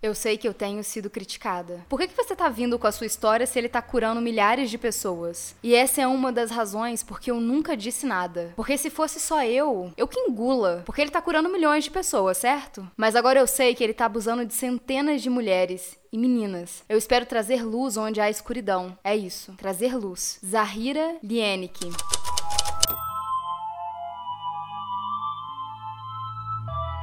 Eu sei que eu tenho sido criticada. Por que, que você tá vindo com a sua história se ele tá curando milhares de pessoas? E essa é uma das razões porque eu nunca disse nada. Porque se fosse só eu, eu que engula. Porque ele tá curando milhões de pessoas, certo? Mas agora eu sei que ele tá abusando de centenas de mulheres e meninas. Eu espero trazer luz onde há escuridão. É isso. Trazer luz. Zahira Lienick.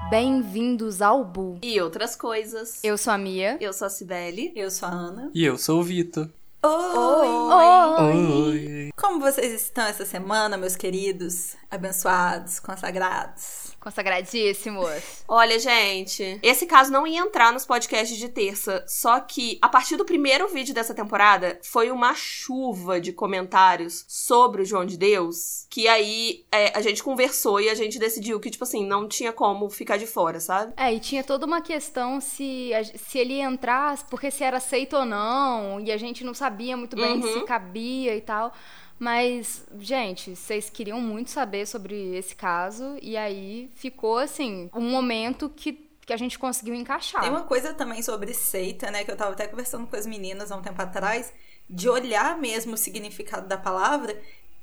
Bem-vindos ao Bu. E outras coisas. Eu sou a Mia. Eu sou a Cibele. Eu sou a Ana. E eu sou o Vitor. Oi. Oi. Oi. Como vocês estão essa semana, meus queridos, abençoados, consagrados? Consagradíssimos. Olha, gente, esse caso não ia entrar nos podcasts de terça, só que a partir do primeiro vídeo dessa temporada foi uma chuva de comentários sobre o João de Deus, que aí é, a gente conversou e a gente decidiu que, tipo assim, não tinha como ficar de fora, sabe? É, e tinha toda uma questão se, se ele ia entrar, porque se era aceito ou não, e a gente não sabia muito bem Uhum. se cabia e tal. Mas, gente, vocês queriam muito saber sobre esse caso, e aí ficou, assim, um momento que, que a gente conseguiu encaixar. Tem uma coisa também sobre seita, né, que eu tava até conversando com as meninas há um tempo atrás, de olhar mesmo o significado da palavra.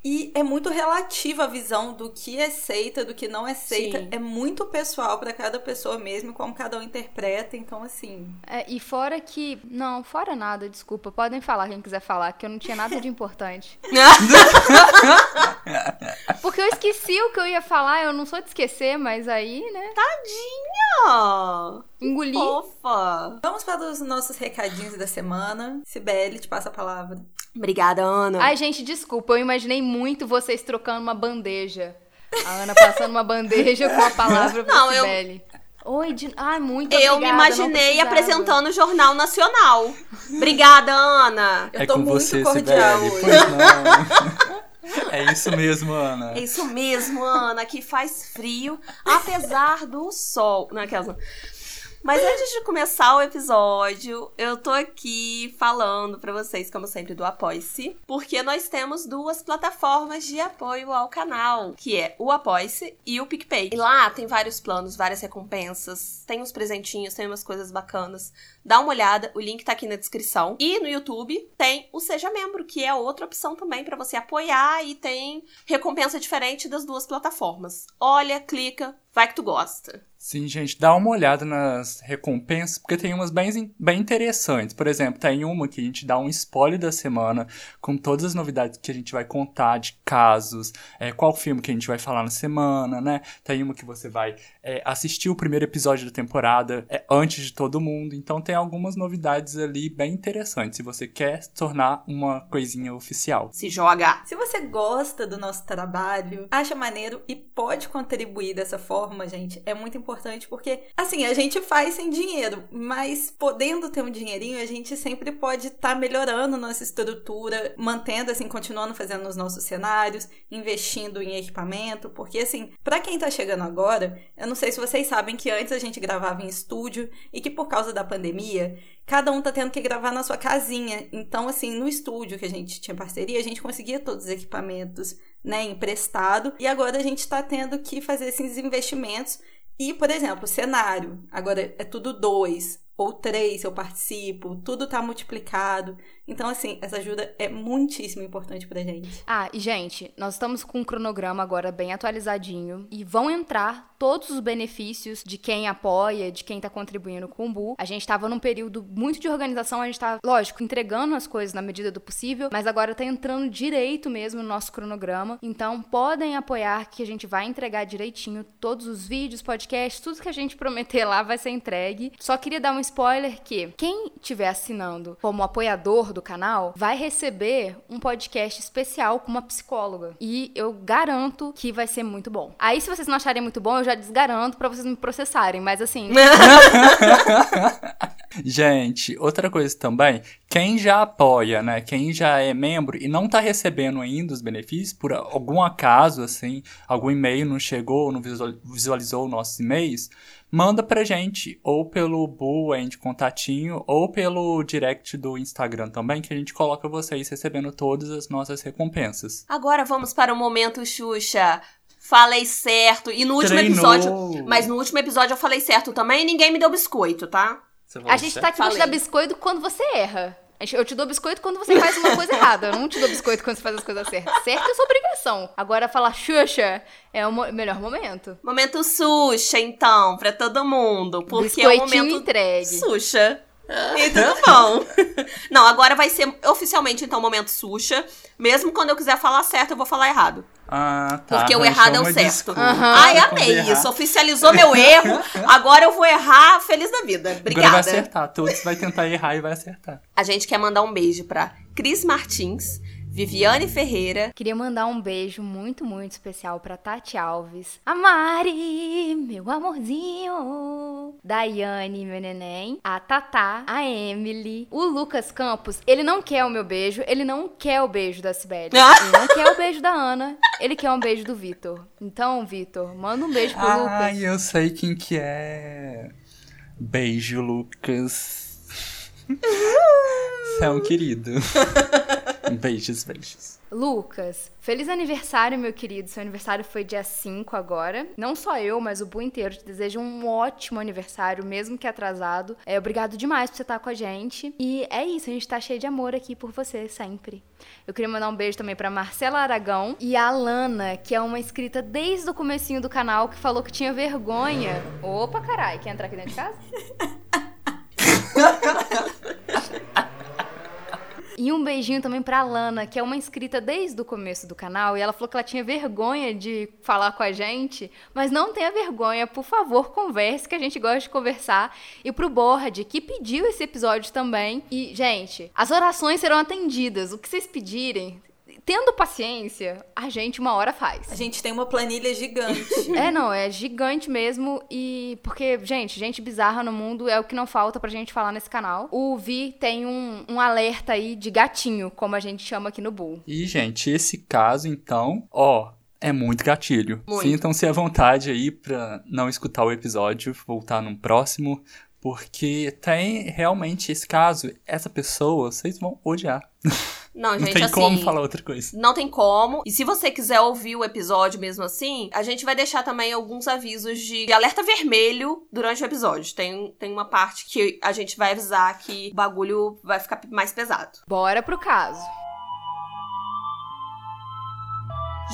E é muito relativa a visão do que é seita, do que não é seita. Sim. É muito pessoal pra cada pessoa mesmo, como cada um interpreta. Então, assim, É, e fora que. Não, fora nada, desculpa. Podem falar quem quiser falar, que eu não tinha nada de importante. Porque eu esqueci o que eu ia falar, eu não sou de esquecer, mas aí, né? Tadinha! Engoli. Fofa! vamos para os nossos recadinhos da semana. Sibeli, te passa a palavra. Obrigada, Ana. Ai, gente, desculpa, eu imaginei muito vocês trocando uma bandeja. A Ana passando uma bandeja com a palavra pra Não, eu-. Oi, de... Ai, muito eu obrigada, me imaginei apresentando o Jornal Nacional. Obrigada, Ana. Eu é tô com muito você, cordial hoje. Pois não. É isso mesmo, Ana. É isso mesmo, Ana, que faz frio, apesar do sol. Não, aquelas... Mas antes de começar o episódio, eu tô aqui falando pra vocês, como sempre, do Apoie-se, porque nós temos duas plataformas de apoio ao canal, que é o Apoie-se e o PicPay. E lá tem vários planos, várias recompensas, tem uns presentinhos, tem umas coisas bacanas. Dá uma olhada, o link tá aqui na descrição. E no YouTube tem o Seja Membro, que é outra opção também pra você apoiar e tem recompensa diferente das duas plataformas. Olha, clica, vai que tu gosta. Sim, gente, dá uma olhada nas recompensas, porque tem umas bem, bem interessantes. Por exemplo, tem uma que a gente dá um spoiler da semana, com todas as novidades que a gente vai contar de casos, é, qual filme que a gente vai falar na semana, né? Tem uma que você vai é, assistir o primeiro episódio da temporada é, antes de todo mundo. Então tem algumas novidades ali bem interessantes, se você quer tornar uma coisinha oficial. Se joga. Se você gosta do nosso trabalho, acha maneiro e pode contribuir dessa forma, gente, é muito importante porque, assim, a gente faz sem dinheiro, mas podendo ter um dinheirinho, a gente sempre pode estar melhorando nossa estrutura, mantendo, assim, continuando fazendo os nossos cenários, investindo em equipamento, porque, assim, pra quem tá chegando agora, eu não sei se vocês sabem que antes a gente gravava em estúdio e que por causa da pandemia, cada um tá tendo que gravar na sua casinha. Então, assim, no estúdio que a gente tinha parceria, a gente conseguia todos os equipamentos, né, emprestado. E agora a gente tá tendo que fazer esses investimentos. E, por exemplo, cenário. Agora é tudo dois ou três eu participo, tudo tá multiplicado. Então, assim, essa ajuda é muitíssimo importante pra gente. Ah, e gente, nós estamos com um cronograma agora bem atualizadinho e vão entrar todos os benefícios de quem apoia, de quem tá contribuindo com o Bu. A gente tava num período muito de organização, a gente tá, lógico, entregando as coisas na medida do possível, mas agora tá entrando direito mesmo no nosso cronograma. Então, podem apoiar que a gente vai entregar direitinho todos os vídeos, podcasts, tudo que a gente prometer lá vai ser entregue. Só queria dar um spoiler que quem estiver assinando como apoiador do canal vai receber um podcast especial com uma psicóloga. E eu garanto que vai ser muito bom. Aí, se vocês não acharem muito bom, eu já desgaranto pra vocês me processarem. Mas assim, Gente, outra coisa também, quem já apoia, né? Quem já é membro e não tá recebendo ainda os benefícios, por algum acaso, assim, algum e-mail não chegou, não visual- visualizou nossos e-mails, manda pra gente, ou pelo Bull End Contatinho, ou pelo direct do Instagram também, que a gente coloca vocês recebendo todas as nossas recompensas. Agora vamos para o momento Xuxa. Falei certo. E no último Treinou. episódio. Mas no último episódio eu falei certo também e ninguém me deu biscoito, tá? A gente tá aqui pra te dar biscoito quando você erra. Eu te dou biscoito quando você faz uma coisa errada. Eu não te dou biscoito quando você faz as coisas certas. Certo é sua obrigação. Agora, falar Xuxa é o melhor momento. Momento Xuxa, então, pra todo mundo. Porque é o momento entregue. Xuxa. E tudo bom. Não, agora vai ser oficialmente, então, momento Xuxa. Mesmo quando eu quiser falar certo, eu vou falar errado. Ah, tá. Porque o errado é o certo. Aham. Ai, amei isso. Oficializou meu erro. Agora eu vou errar feliz da vida. Agora vai Obrigada. acertar. Todos vai tentar errar e vai acertar. A gente quer mandar um beijo pra Cris Martins, Viviane Ferreira, Queria mandar um beijo muito, muito especial pra Tati Alves. A Mari, meu amorzinho. Daiane, meu neném. A Tatá, a Emily. O Lucas Campos, ele não quer o meu beijo, ele não quer o beijo da Sibeli. Ah. Ele não quer o beijo da Ana, ele quer um beijo do Vitor. Então, Vitor, manda um beijo pro Lucas. Ai, eu sei quem que é. Beijo, Lucas. Você é um querido. Beijos, beijos. Lucas, feliz aniversário, meu querido. Seu aniversário foi dia 5 agora. Não só eu, mas o Bu inteiro te deseja um ótimo aniversário, mesmo que atrasado. É, obrigado demais por você estar com a gente. E é isso, a gente tá cheio de amor aqui por você, sempre. Eu queria mandar um beijo também pra Marcela Aragão e a Lana, que é uma inscrita desde o comecinho do canal, que falou que tinha vergonha. Opa, carai, quer entrar aqui dentro de casa? E um beijinho também pra Lana, que é uma inscrita desde o começo do canal, e ela falou que ela tinha vergonha de falar com a gente, mas não tenha vergonha, por favor, converse, que a gente gosta de conversar. E pro Bord, que pediu esse episódio também. E, gente, as orações serão atendidas. O que vocês pedirem, tendo paciência, a gente uma hora faz. A gente tem uma planilha gigante. É, não, é gigante mesmo. E. Porque, gente, gente bizarra no mundo é o que não falta pra gente falar nesse canal. O Vi tem um, um alerta aí de gatinho, como a gente chama aqui no Bull. E, gente, esse caso, então, ó, é muito gatilho. Sintam-se à vontade aí pra não escutar o episódio, voltar num próximo, porque tem realmente esse caso, essa pessoa, vocês vão odiar. Não, Não gente, tem assim. como falar outra coisa. Não tem como. E se você quiser ouvir o episódio mesmo assim, a gente vai deixar também alguns avisos de, de alerta vermelho durante o episódio. Tem, tem uma parte que a gente vai avisar que o bagulho vai ficar mais pesado. Bora pro caso.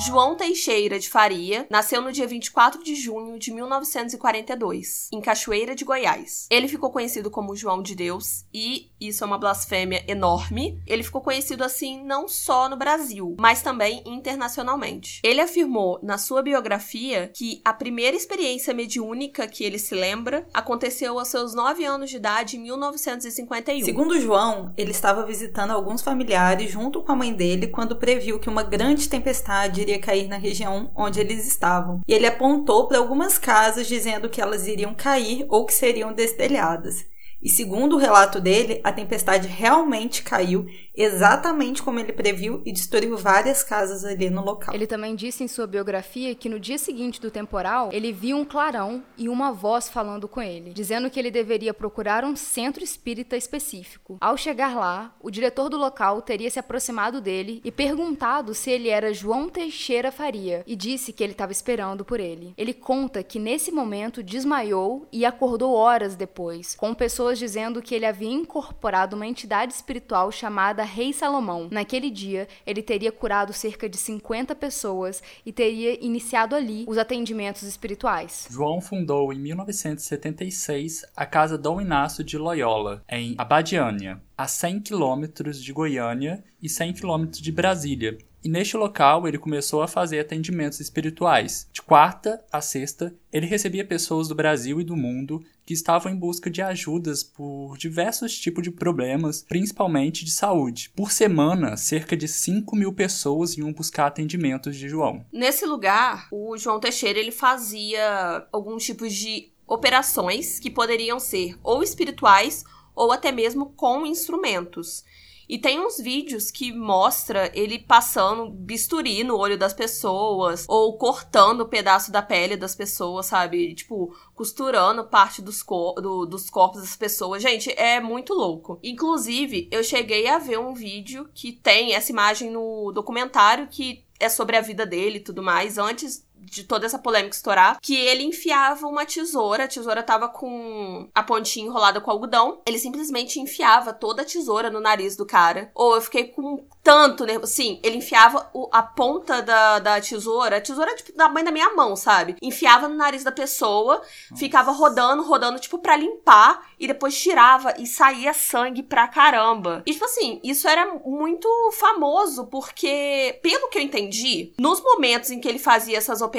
João Teixeira de Faria nasceu no dia 24 de junho de 1942, em Cachoeira de Goiás. Ele ficou conhecido como João de Deus e isso é uma blasfêmia enorme. Ele ficou conhecido assim não só no Brasil, mas também internacionalmente. Ele afirmou na sua biografia que a primeira experiência mediúnica que ele se lembra aconteceu aos seus 9 anos de idade em 1951. Segundo João, ele estava visitando alguns familiares junto com a mãe dele quando previu que uma grande tempestade iria cair na região onde eles estavam. E ele apontou para algumas casas dizendo que elas iriam cair ou que seriam destelhadas. E segundo o relato dele, a tempestade realmente caiu exatamente como ele previu e destruiu várias casas ali no local. Ele também disse em sua biografia que no dia seguinte do temporal, ele viu um clarão e uma voz falando com ele, dizendo que ele deveria procurar um centro espírita específico. Ao chegar lá, o diretor do local teria se aproximado dele e perguntado se ele era João Teixeira Faria e disse que ele estava esperando por ele. Ele conta que nesse momento desmaiou e acordou horas depois, com pessoas dizendo que ele havia incorporado uma entidade espiritual chamada Rei Salomão. Naquele dia, ele teria curado cerca de 50 pessoas e teria iniciado ali os atendimentos espirituais. João fundou em 1976 a Casa Dom Inácio de Loyola, em Abadiânia, a 100 quilômetros de Goiânia e 100 quilômetros de Brasília. E neste local ele começou a fazer atendimentos espirituais. De quarta a sexta, ele recebia pessoas do Brasil e do mundo que estavam em busca de ajudas por diversos tipos de problemas, principalmente de saúde. Por semana, cerca de 5 mil pessoas iam buscar atendimentos de João. Nesse lugar, o João Teixeira ele fazia alguns tipos de operações que poderiam ser ou espirituais ou até mesmo com instrumentos. E tem uns vídeos que mostra ele passando bisturi no olho das pessoas, ou cortando pedaço da pele das pessoas, sabe? Tipo, costurando parte dos, cor do- dos corpos das pessoas. Gente, é muito louco. Inclusive, eu cheguei a ver um vídeo que tem essa imagem no documentário que é sobre a vida dele e tudo mais, antes de toda essa polêmica estourar, que ele enfiava uma tesoura, a tesoura tava com a pontinha enrolada com algodão, ele simplesmente enfiava toda a tesoura no nariz do cara. Ou eu fiquei com tanto nervoso. Sim, ele enfiava o, a ponta da, da tesoura, a tesoura tipo da mãe da minha mão, sabe? Enfiava no nariz da pessoa, Nossa. ficava rodando, rodando, tipo, pra limpar, e depois tirava e saía sangue pra caramba. E, tipo assim, isso era muito famoso, porque, pelo que eu entendi, nos momentos em que ele fazia essas operações,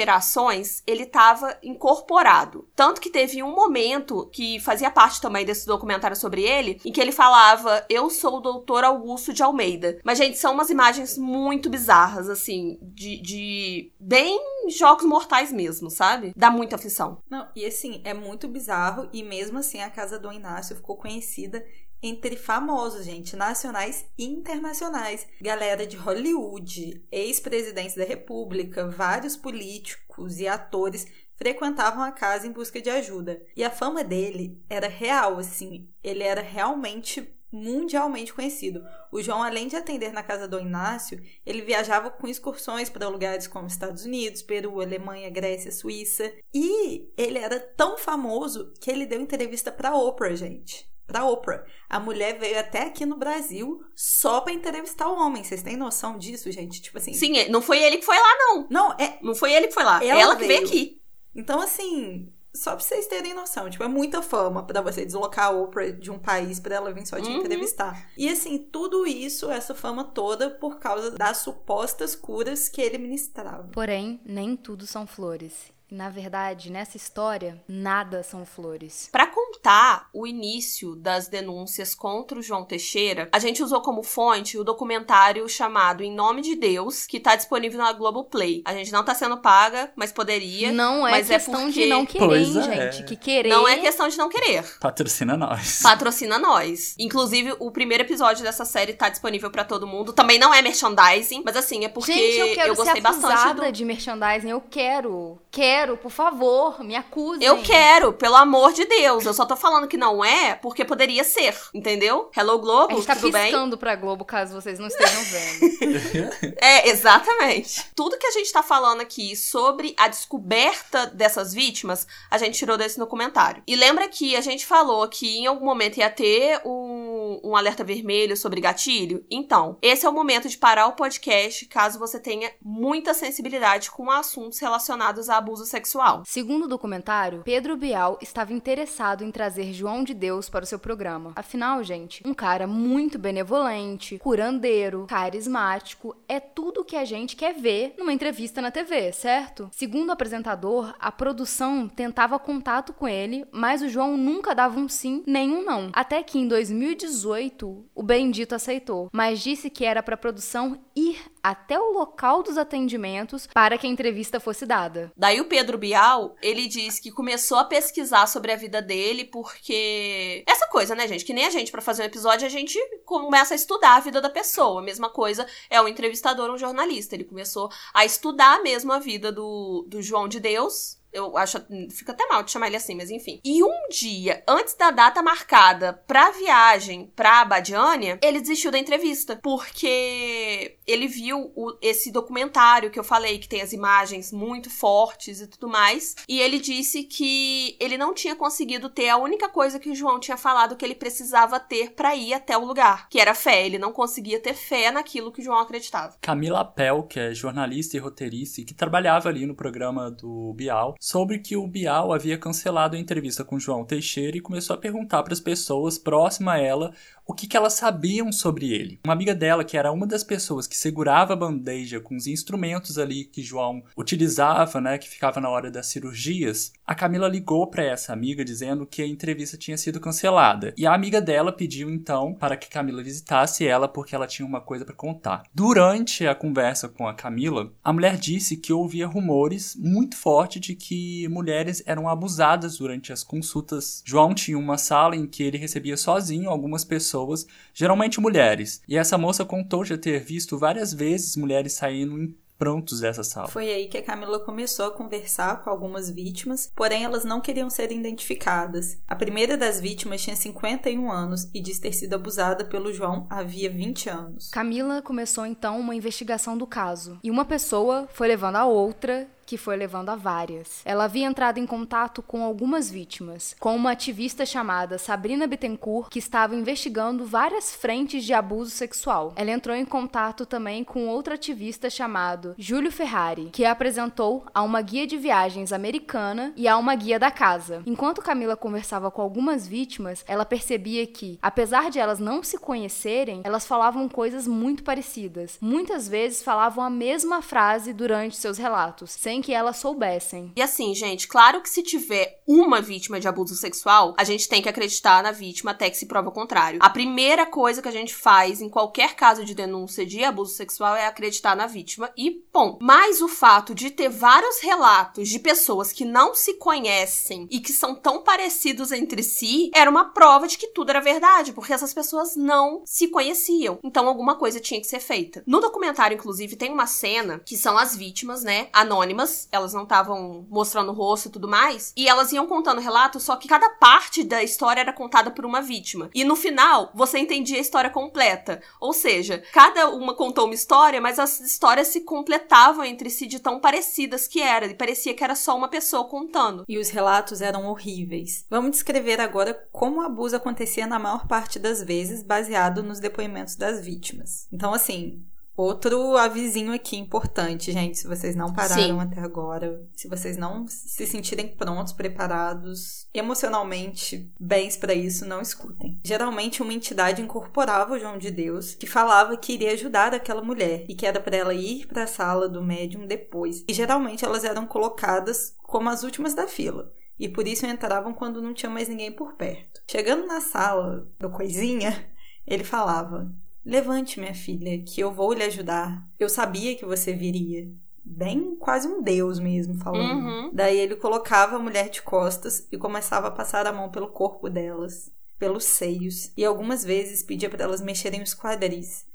ele tava incorporado. Tanto que teve um momento que fazia parte também desse documentário sobre ele, em que ele falava: Eu sou o doutor Augusto de Almeida. Mas, gente, são umas imagens muito bizarras, assim, de, de bem jogos mortais mesmo, sabe? Dá muita aflição. Não, e assim, é muito bizarro, e mesmo assim a casa do Inácio ficou conhecida entre famosos, gente, nacionais e internacionais. Galera de Hollywood, ex-presidentes da República, vários políticos e atores frequentavam a casa em busca de ajuda. E a fama dele era real, assim, ele era realmente mundialmente conhecido. O João, além de atender na casa do Inácio, ele viajava com excursões para lugares como Estados Unidos, Peru, Alemanha, Grécia, Suíça. E ele era tão famoso que ele deu entrevista para Oprah, gente. Para Oprah. A mulher veio até aqui no Brasil só para entrevistar o homem. Vocês têm noção disso, gente? Tipo assim. Sim, não foi ele que foi lá, não. Não, é. Não foi ele que foi lá. Ela, ela que veio aqui. Então, assim, só pra vocês terem noção, tipo, é muita fama para você deslocar a Oprah de um país para ela vir só te uhum. entrevistar. E assim, tudo isso, essa fama toda, por causa das supostas curas que ele ministrava. Porém, nem tudo são flores. Na verdade, nessa história, nada são flores. Para contar o início das denúncias contra o João Teixeira, a gente usou como fonte o documentário chamado Em Nome de Deus, que tá disponível na Globoplay. A gente não tá sendo paga, mas poderia. Não é mas é questão é porque... de não querer, pois é. gente. Que querer. Não é questão de não querer. Patrocina nós. Patrocina nós. Inclusive, o primeiro episódio dessa série tá disponível para todo mundo. Também não é merchandising, mas assim, é porque gente, eu, quero eu gostei ser bastante do... de merchandising. Eu quero. Quero por favor, me acusem. Eu quero, pelo amor de Deus. Eu só tô falando que não é porque poderia ser, entendeu? Hello Globo, a gente tá tudo bem? piscando pra Globo caso vocês não estejam vendo. é, exatamente. Tudo que a gente tá falando aqui sobre a descoberta dessas vítimas, a gente tirou desse documentário. E lembra que a gente falou que em algum momento ia ter um, um alerta vermelho sobre gatilho? Então, esse é o momento de parar o podcast caso você tenha muita sensibilidade com assuntos relacionados a abuso sexual. Segundo o documentário, Pedro Bial estava interessado em trazer João de Deus para o seu programa. Afinal, gente, um cara muito benevolente, curandeiro, carismático, é tudo que a gente quer ver numa entrevista na TV, certo? Segundo o apresentador, a produção tentava contato com ele, mas o João nunca dava um sim nem um não. Até que em 2018, o Bendito aceitou, mas disse que era para a produção ir até o local dos atendimentos para que a entrevista fosse dada. Daí o Pedro Bial, ele diz que começou a pesquisar sobre a vida dele porque essa coisa, né, gente, que nem a gente para fazer um episódio a gente começa a estudar a vida da pessoa. A mesma coisa é um entrevistador, um jornalista. Ele começou a estudar mesmo a vida do, do João de Deus, eu acho. Fica até mal de chamar ele assim, mas enfim. E um dia, antes da data marcada pra viagem pra Abadiânia, ele desistiu da entrevista. Porque ele viu o, esse documentário que eu falei, que tem as imagens muito fortes e tudo mais. E ele disse que ele não tinha conseguido ter a única coisa que o João tinha falado que ele precisava ter para ir até o lugar, que era fé. Ele não conseguia ter fé naquilo que o João acreditava. Camila Pel, que é jornalista e roteirista que trabalhava ali no programa do Bial, sobre que o Bial havia cancelado a entrevista com João Teixeira e começou a perguntar para as pessoas próximas a ela o que, que, elas sabiam sobre ele. Uma amiga dela, que era uma das pessoas que segurava a bandeja com os instrumentos ali que João utilizava, né, que ficava na hora das cirurgias, a Camila ligou para essa amiga dizendo que a entrevista tinha sido cancelada. E a amiga dela pediu então para que Camila visitasse ela porque ela tinha uma coisa para contar. Durante a conversa com a Camila, a mulher disse que ouvia rumores muito fortes de que mulheres eram abusadas durante as consultas. João tinha uma sala em que ele recebia sozinho algumas pessoas pessoas, geralmente mulheres. E essa moça contou já ter visto várias vezes mulheres saindo em prontos dessa sala. Foi aí que a Camila começou a conversar com algumas vítimas, porém elas não queriam ser identificadas. A primeira das vítimas tinha 51 anos e diz ter sido abusada pelo João havia 20 anos. Camila começou então uma investigação do caso e uma pessoa foi levando a outra que foi levando a várias. Ela havia entrado em contato com algumas vítimas, com uma ativista chamada Sabrina Bittencourt, que estava investigando várias frentes de abuso sexual. Ela entrou em contato também com outro ativista chamado Júlio Ferrari, que apresentou a uma guia de viagens americana e a uma guia da casa. Enquanto Camila conversava com algumas vítimas, ela percebia que, apesar de elas não se conhecerem, elas falavam coisas muito parecidas. Muitas vezes falavam a mesma frase durante seus relatos, sem que elas soubessem. E assim, gente, claro que se tiver uma vítima de abuso sexual, a gente tem que acreditar na vítima até que se prova o contrário. A primeira coisa que a gente faz em qualquer caso de denúncia de abuso sexual é acreditar na vítima e ponto. Mas o fato de ter vários relatos de pessoas que não se conhecem e que são tão parecidos entre si era uma prova de que tudo era verdade, porque essas pessoas não se conheciam. Então alguma coisa tinha que ser feita. No documentário, inclusive, tem uma cena que são as vítimas, né, anônimas, elas não estavam mostrando o rosto e tudo mais, e elas iam contando relatos, só que cada parte da história era contada por uma vítima. E no final, você entendia a história completa. Ou seja, cada uma contou uma história, mas as histórias se completavam entre si de tão parecidas que era, e parecia que era só uma pessoa contando. E os relatos eram horríveis. Vamos descrever agora como o abuso acontecia na maior parte das vezes, baseado nos depoimentos das vítimas. Então, assim, Outro avisinho aqui importante, gente, se vocês não pararam Sim. até agora, se vocês não se sentirem prontos, preparados, emocionalmente bens para isso, não escutem. Geralmente uma entidade incorporava o João de Deus que falava que iria ajudar aquela mulher e que era para ela ir para a sala do médium depois. E geralmente elas eram colocadas como as últimas da fila e por isso entravam quando não tinha mais ninguém por perto. Chegando na sala do coisinha, ele falava: Levante, minha filha, que eu vou lhe ajudar. Eu sabia que você viria. Bem, quase um deus mesmo falando. Uhum. Daí ele colocava a mulher de costas e começava a passar a mão pelo corpo delas, pelos seios, e algumas vezes pedia para elas mexerem os quadris.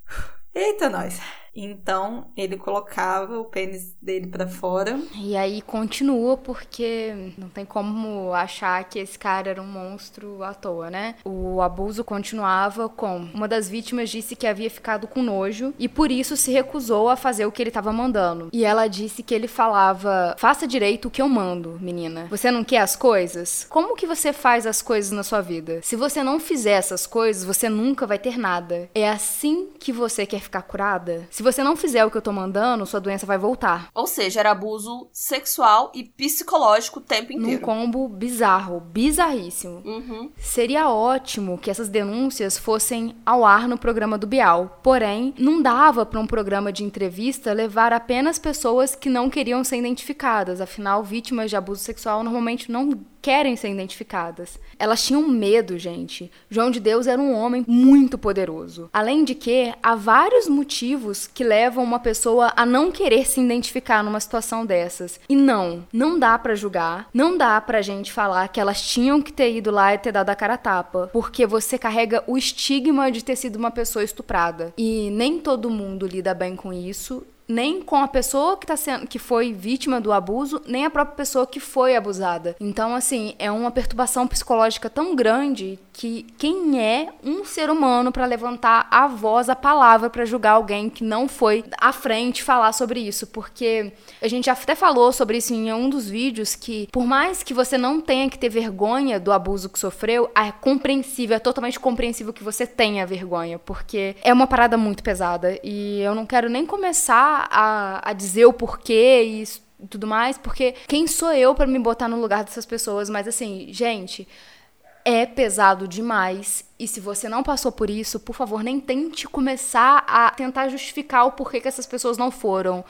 Eita, nós! Então ele colocava o pênis dele para fora. E aí continua porque não tem como achar que esse cara era um monstro à toa, né? O abuso continuava com uma das vítimas disse que havia ficado com nojo e por isso se recusou a fazer o que ele estava mandando. E ela disse que ele falava: "Faça direito o que eu mando, menina. Você não quer as coisas? Como que você faz as coisas na sua vida? Se você não fizer essas coisas, você nunca vai ter nada. É assim que você quer ficar curada? Se você não fizer o que eu tô mandando, sua doença vai voltar. Ou seja, era abuso sexual e psicológico o tempo inteiro. Num combo bizarro, bizarríssimo. Uhum. Seria ótimo que essas denúncias fossem ao ar no programa do Bial. Porém, não dava para um programa de entrevista levar apenas pessoas que não queriam ser identificadas. Afinal, vítimas de abuso sexual normalmente não querem ser identificadas. Elas tinham medo, gente. João de Deus era um homem muito poderoso. Além de que, há vários motivos que levam uma pessoa a não querer se identificar numa situação dessas. E não, não dá para julgar, não dá pra gente falar que elas tinham que ter ido lá e ter dado a cara a tapa, porque você carrega o estigma de ter sido uma pessoa estuprada. E nem todo mundo lida bem com isso nem com a pessoa que tá sendo que foi vítima do abuso, nem a própria pessoa que foi abusada. Então, assim, é uma perturbação psicológica tão grande que quem é um ser humano para levantar a voz, a palavra para julgar alguém que não foi à frente falar sobre isso, porque a gente até falou sobre isso em um dos vídeos que por mais que você não tenha que ter vergonha do abuso que sofreu, é compreensível, é totalmente compreensível que você tenha vergonha, porque é uma parada muito pesada e eu não quero nem começar a, a dizer o porquê e tudo mais, porque quem sou eu para me botar no lugar dessas pessoas? Mas assim, gente, é pesado demais. E se você não passou por isso, por favor, nem tente começar a tentar justificar o porquê que essas pessoas não foram.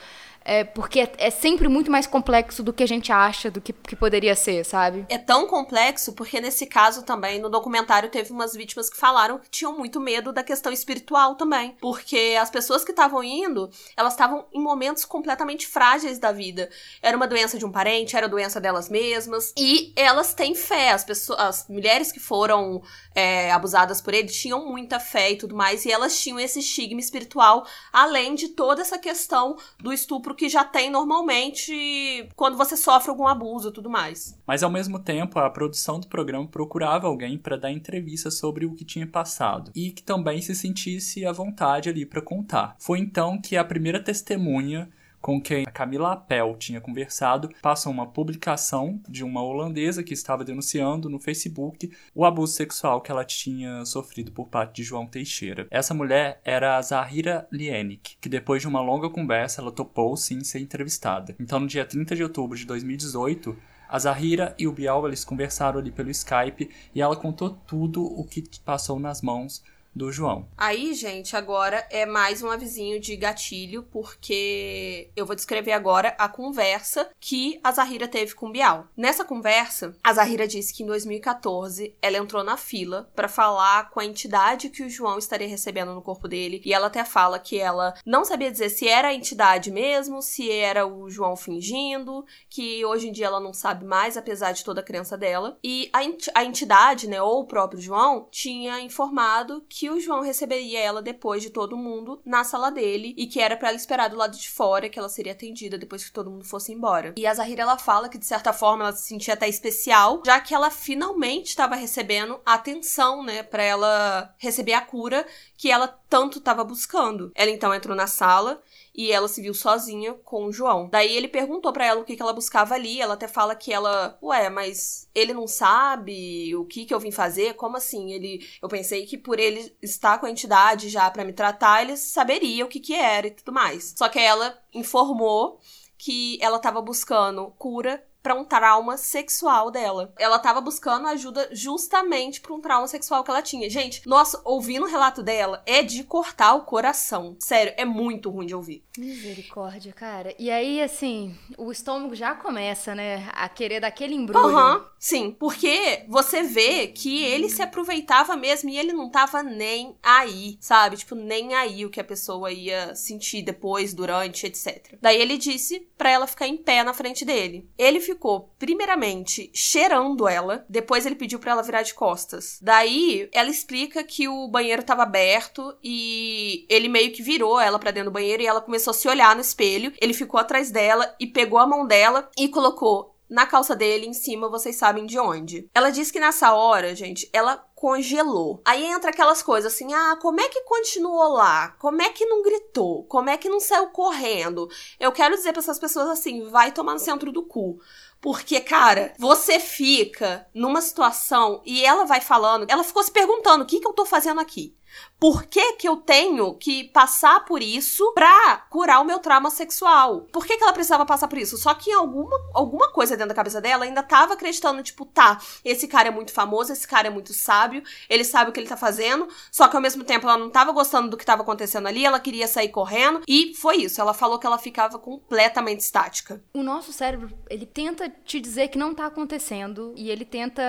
É, porque é, é, sempre muito mais complexo do que a gente acha, do que, que poderia ser, sabe? É tão complexo porque nesse caso também, no documentário, teve umas vítimas que falaram que tinham muito medo da questão espiritual também. Porque as pessoas que estavam indo, elas estavam em momentos completamente frágeis da vida. Era uma doença de um parente, era doença delas mesmas. E elas têm fé. As, pessoas, as mulheres que foram é, abusadas por ele tinham muita fé e tudo mais. E elas tinham esse estigma espiritual, além de toda essa questão do estupro que já tem normalmente quando você sofre algum abuso e tudo mais. Mas ao mesmo tempo, a produção do programa procurava alguém para dar entrevista sobre o que tinha passado e que também se sentisse à vontade ali para contar. Foi então que a primeira testemunha com quem a Camila Appel tinha conversado, passou uma publicação de uma holandesa que estava denunciando no Facebook o abuso sexual que ela tinha sofrido por parte de João Teixeira. Essa mulher era a Zahira Lienik, que depois de uma longa conversa ela topou sim ser entrevistada. Então no dia 30 de outubro de 2018, a Zahira e o Bial eles conversaram ali pelo Skype e ela contou tudo o que passou nas mãos do João. Aí, gente, agora é mais um avisinho de gatilho, porque eu vou descrever agora a conversa que a Zahira teve com o Bial. Nessa conversa, a Zahira disse que em 2014 ela entrou na fila para falar com a entidade que o João estaria recebendo no corpo dele, e ela até fala que ela não sabia dizer se era a entidade mesmo, se era o João fingindo, que hoje em dia ela não sabe mais, apesar de toda a crença dela. E a, ent a entidade, né, ou o próprio João, tinha informado que o João receberia ela depois de todo mundo na sala dele e que era para ela esperar do lado de fora, que ela seria atendida depois que todo mundo fosse embora. E a Zahira ela fala que de certa forma ela se sentia até especial, já que ela finalmente estava recebendo a atenção, né, para ela receber a cura que ela tanto estava buscando. Ela então entrou na sala e ela se viu sozinha com o João. Daí ele perguntou para ela o que, que ela buscava ali. Ela até fala que ela, ué, mas ele não sabe o que que eu vim fazer? Como assim? Ele, eu pensei que por ele estar com a entidade já para me tratar, ele saberia o que que era e tudo mais. Só que ela informou que ela estava buscando cura para um trauma sexual dela. Ela tava buscando ajuda justamente para um trauma sexual que ela tinha. Gente, nossa, ouvindo o relato dela é de cortar o coração. Sério, é muito ruim de ouvir. Misericórdia, cara. E aí, assim, o estômago já começa, né, a querer daquele embrulho. Aham, uhum, sim. Porque você vê que ele se aproveitava mesmo e ele não tava nem aí, sabe? Tipo, nem aí o que a pessoa ia sentir depois, durante, etc. Daí ele disse para ela ficar em pé na frente dele. Ele ficou ficou, primeiramente, cheirando ela. Depois ele pediu para ela virar de costas. Daí, ela explica que o banheiro tava aberto e ele meio que virou ela para dentro do banheiro e ela começou a se olhar no espelho. Ele ficou atrás dela e pegou a mão dela e colocou na calça dele, em cima, vocês sabem de onde. Ela disse que nessa hora, gente, ela congelou. Aí entra aquelas coisas assim: ah, como é que continuou lá? Como é que não gritou? Como é que não saiu correndo? Eu quero dizer para essas pessoas assim: vai tomar no centro do cu. Porque, cara, você fica numa situação e ela vai falando, ela ficou se perguntando: o que, que eu tô fazendo aqui? Por que, que eu tenho que passar por isso pra curar o meu trauma sexual? Por que, que ela precisava passar por isso? Só que alguma, alguma coisa dentro da cabeça dela ainda tava acreditando, tipo, tá, esse cara é muito famoso, esse cara é muito sábio, ele sabe o que ele tá fazendo, só que ao mesmo tempo ela não tava gostando do que tava acontecendo ali, ela queria sair correndo, e foi isso. Ela falou que ela ficava completamente estática. O nosso cérebro, ele tenta te dizer que não tá acontecendo, e ele tenta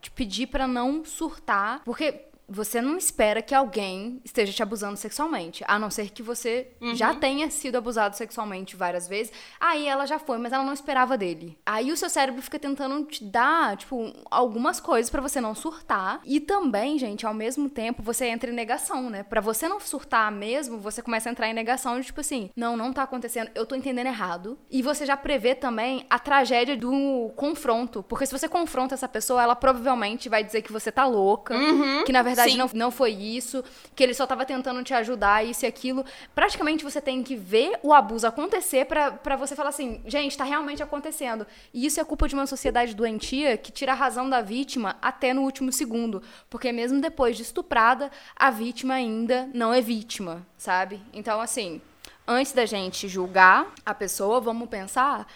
te pedir para não surtar, porque você não espera que alguém esteja te abusando sexualmente, a não ser que você uhum. já tenha sido abusado sexualmente várias vezes. Aí ela já foi, mas ela não esperava dele. Aí o seu cérebro fica tentando te dar, tipo, algumas coisas para você não surtar. E também, gente, ao mesmo tempo, você entra em negação, né? Para você não surtar mesmo, você começa a entrar em negação de tipo assim, não, não tá acontecendo, eu tô entendendo errado. E você já prevê também a tragédia do confronto, porque se você confronta essa pessoa, ela provavelmente vai dizer que você tá louca, uhum. que na verdade verdade não, não foi isso, que ele só tava tentando te ajudar, isso e aquilo. Praticamente você tem que ver o abuso acontecer para você falar assim, gente, tá realmente acontecendo. E isso é culpa de uma sociedade doentia que tira a razão da vítima até no último segundo. Porque mesmo depois de estuprada, a vítima ainda não é vítima, sabe? Então, assim, antes da gente julgar a pessoa, vamos pensar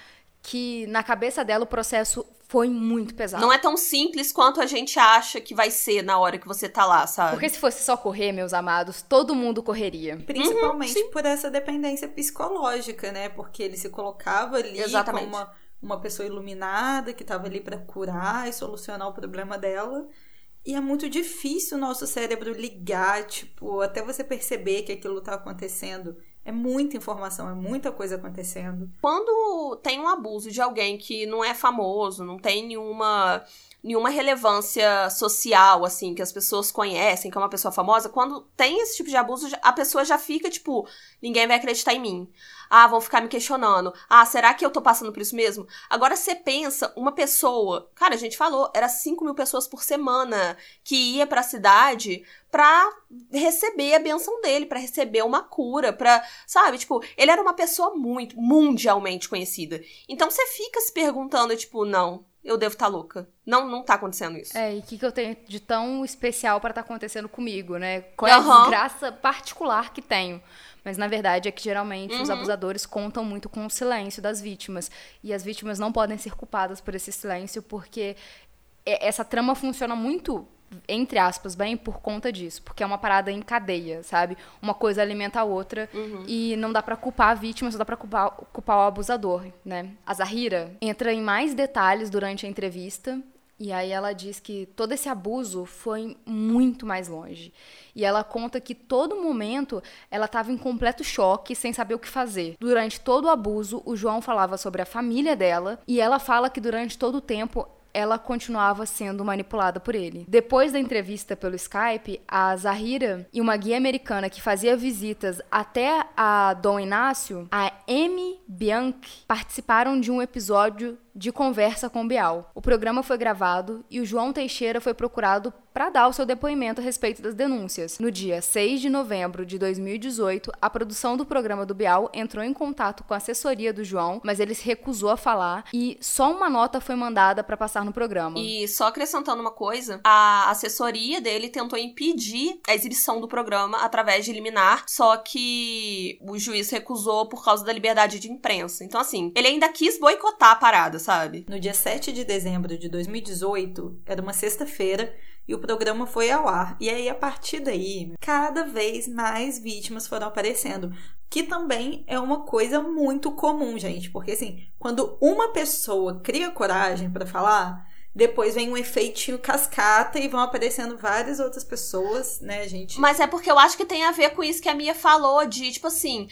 que na cabeça dela o processo foi muito pesado. Não é tão simples quanto a gente acha que vai ser na hora que você tá lá, sabe? Porque se fosse só correr, meus amados, todo mundo correria. Principalmente uhum, por essa dependência psicológica, né? Porque ele se colocava ali Exatamente. como uma, uma pessoa iluminada que tava ali para curar e solucionar o problema dela. E é muito difícil o nosso cérebro ligar, tipo, até você perceber que aquilo tá acontecendo. É muita informação, é muita coisa acontecendo. Quando tem um abuso de alguém que não é famoso, não tem nenhuma nenhuma relevância social, assim, que as pessoas conhecem, que é uma pessoa famosa, quando tem esse tipo de abuso, a pessoa já fica, tipo, ninguém vai acreditar em mim. Ah, vão ficar me questionando. Ah, será que eu tô passando por isso mesmo? Agora você pensa, uma pessoa. Cara, a gente falou, era 5 mil pessoas por semana que ia pra cidade pra receber a benção dele, para receber uma cura, pra. Sabe? Tipo, ele era uma pessoa muito, mundialmente conhecida. Então você fica se perguntando, tipo, não, eu devo estar tá louca. Não, não tá acontecendo isso. É, e o que, que eu tenho de tão especial para estar tá acontecendo comigo, né? Qual é a desgraça particular que tenho? Mas na verdade é que geralmente uhum. os abusadores contam muito com o silêncio das vítimas. E as vítimas não podem ser culpadas por esse silêncio, porque essa trama funciona muito entre aspas, bem por conta disso, porque é uma parada em cadeia, sabe? Uma coisa alimenta a outra uhum. e não dá para culpar a vítima, só dá para culpar, culpar o abusador, né? A Zahira entra em mais detalhes durante a entrevista e aí ela diz que todo esse abuso foi muito mais longe. E ela conta que todo momento ela estava em completo choque, sem saber o que fazer. Durante todo o abuso, o João falava sobre a família dela e ela fala que durante todo o tempo ela continuava sendo manipulada por ele. Depois da entrevista pelo Skype, a Zahira e uma guia americana que fazia visitas até a Dom Inácio, a Amy Bianchi, participaram de um episódio de conversa com Bial. O programa foi gravado e o João Teixeira foi procurado para dar o seu depoimento a respeito das denúncias. No dia 6 de novembro de 2018, a produção do programa do Bial entrou em contato com a assessoria do João, mas ele se recusou a falar e só uma nota foi mandada para passar no programa. E só acrescentando uma coisa, a assessoria dele tentou impedir a exibição do programa através de liminar, só que o juiz recusou por causa da liberdade de imprensa. Então assim, ele ainda quis boicotar a parada, sabe? No dia 7 de dezembro de 2018, era uma sexta-feira, e o programa foi ao ar. E aí, a partir daí, cada vez mais vítimas foram aparecendo. Que também é uma coisa muito comum, gente. Porque, assim, quando uma pessoa cria coragem para falar, depois vem um efeitinho cascata e vão aparecendo várias outras pessoas, né, gente? Mas é porque eu acho que tem a ver com isso que a Mia falou, de tipo assim,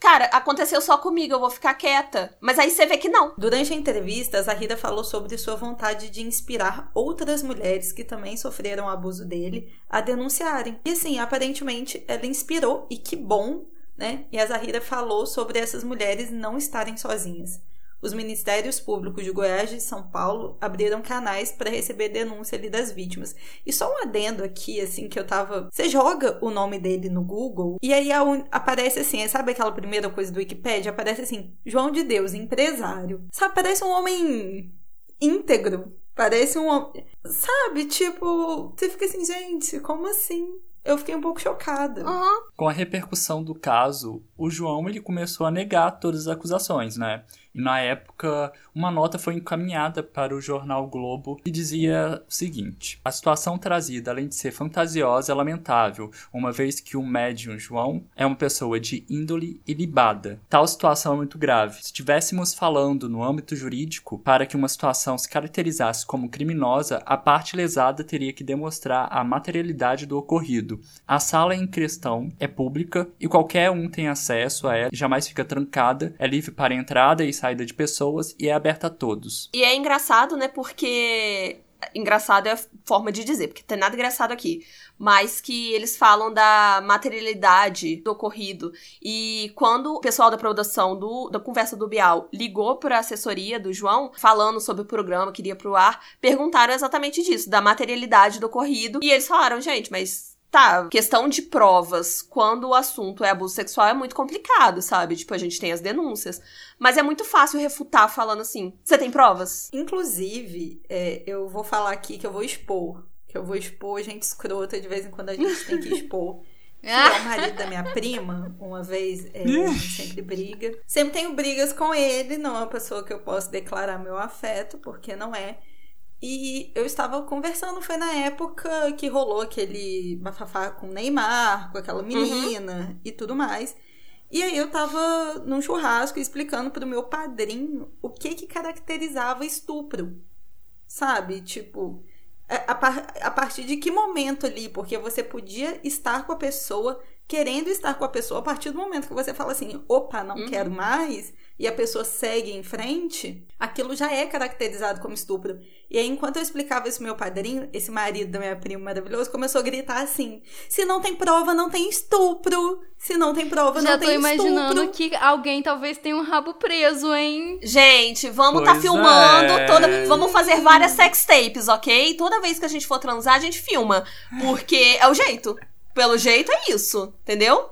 Cara, aconteceu só comigo, eu vou ficar quieta. Mas aí você vê que não. Durante a entrevista, a Zahida falou sobre sua vontade de inspirar outras mulheres que também sofreram abuso dele a denunciarem. E assim, aparentemente, ela inspirou, e que bom, né? E a Zahida falou sobre essas mulheres não estarem sozinhas os ministérios públicos de Goiás e de São Paulo abriram canais para receber denúncia ali das vítimas. E só um adendo aqui, assim, que eu tava. Você joga o nome dele no Google e aí aparece assim, sabe aquela primeira coisa do Wikipedia? Aparece assim, João de Deus, empresário. Sabe, parece um homem íntegro. Parece um homem. Sabe, tipo, você fica assim, gente, como assim? eu fiquei um pouco chocada. Uhum. Com a repercussão do caso, o João ele começou a negar todas as acusações, né? E na época, uma nota foi encaminhada para o jornal Globo que dizia o seguinte: A situação trazida, além de ser fantasiosa, é lamentável, uma vez que o médium João é uma pessoa de índole ilibada. Tal situação é muito grave. Se estivéssemos falando no âmbito jurídico, para que uma situação se caracterizasse como criminosa, a parte lesada teria que demonstrar a materialidade do ocorrido. A sala em questão é pública e qualquer um tem acesso a ela, jamais fica trancada, é livre para entrada e saída de pessoas e é aberta a todos. E é engraçado, né? Porque engraçado é a forma de dizer, porque tem nada engraçado aqui, mas que eles falam da materialidade do ocorrido. E quando o pessoal da produção do, da conversa do Bial ligou para a assessoria do João, falando sobre o programa que iria pro ar, perguntaram exatamente disso, da materialidade do ocorrido, e eles falaram, gente, mas Tá, questão de provas, quando o assunto é abuso sexual, é muito complicado, sabe? Tipo, a gente tem as denúncias. Mas é muito fácil refutar falando assim: você tem provas? Inclusive, é, eu vou falar aqui que eu vou expor. Que eu vou expor gente escrota, de vez em quando a gente tem que expor. Que é o marido da minha prima, uma vez, é, a gente sempre briga. Sempre tenho brigas com ele, não é uma pessoa que eu posso declarar meu afeto, porque não é. E eu estava conversando, foi na época que rolou aquele bafafá com o Neymar, com aquela menina uhum. e tudo mais. E aí eu tava num churrasco explicando pro meu padrinho o que que caracterizava estupro. Sabe? Tipo, a, a, a partir de que momento ali? Porque você podia estar com a pessoa querendo estar com a pessoa a partir do momento que você fala assim, opa, não Uhum. quero mais, e a pessoa segue em frente, aquilo já é caracterizado como estupro. E aí, enquanto eu explicava isso pro meu padrinho, esse marido da minha prima maravilhoso, começou a gritar assim: se não tem prova, não tem estupro. Se não tem prova, Já não tô tem imaginando estupro. que alguém talvez tenha um rabo preso, hein? Gente, vamos tá Pois filmando é. toda. Vamos fazer várias sex tapes, ok? Toda vez que a gente for transar, a gente filma. Porque é o jeito. Pelo jeito é isso, entendeu?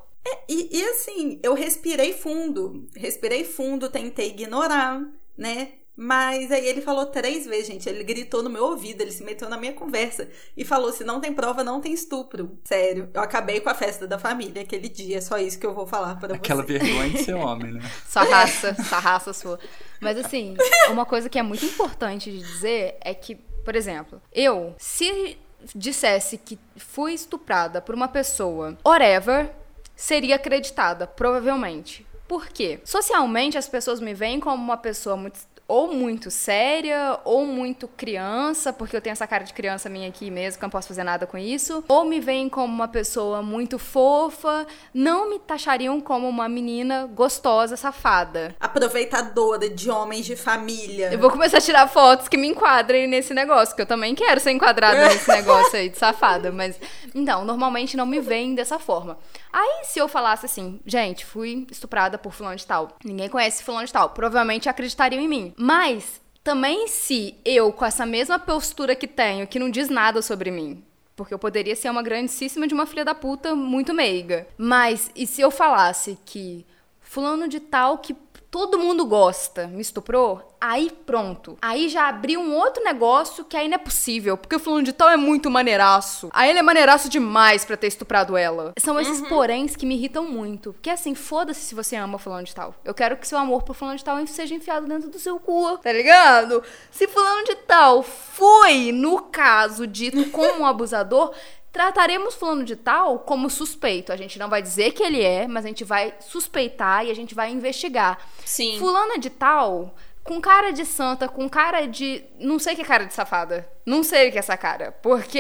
E, e assim, eu respirei fundo. Respirei fundo, tentei ignorar, né? Mas aí ele falou três vezes, gente. Ele gritou no meu ouvido, ele se meteu na minha conversa e falou: se não tem prova, não tem estupro. Sério, eu acabei com a festa da família aquele dia. É só isso que eu vou falar pra Aquela você. vergonha de ser homem, né? Sua raça, sua raça sua. Mas assim, uma coisa que é muito importante de dizer é que, por exemplo, eu, se dissesse que fui estuprada por uma pessoa, whatever, seria acreditada, provavelmente. Por quê? Socialmente, as pessoas me veem como uma pessoa muito ou muito séria, ou muito criança, porque eu tenho essa cara de criança minha aqui mesmo, que eu não posso fazer nada com isso, ou me veem como uma pessoa muito fofa, não me taxariam como uma menina gostosa, safada. Aproveitadora de homens de família. Eu vou começar a tirar fotos que me enquadrem nesse negócio, que eu também quero ser enquadrada nesse negócio aí de safada, mas então, normalmente não me veem dessa forma. Aí, se eu falasse assim, gente, fui estuprada por fulano de tal, ninguém conhece fulano de tal, provavelmente acreditariam em mim. Mas também se eu, com essa mesma postura que tenho, que não diz nada sobre mim, porque eu poderia ser uma grandíssima de uma filha da puta muito meiga. Mas, e se eu falasse que fulano de tal que todo mundo gosta me estuprou, aí pronto. Aí já abriu um outro negócio que aí não é possível, porque o fulano de tal é muito maneiraço. Aí ele é maneiraço demais pra ter estuprado ela. São esses poréns que me irritam muito. Porque assim, foda-se se você ama fulano de tal. Eu quero que seu amor por fulano de tal seja enfiado dentro do seu cu, tá ligado? Se fulano de tal foi, no caso, dito como um abusador, Trataremos fulano de tal como suspeito. A gente não vai dizer que ele é, mas a gente vai suspeitar e a gente vai investigar. Sim. Fulana de tal, com cara de santa, com cara de. Não sei o que é cara de safada. Não sei o que é essa cara. Porque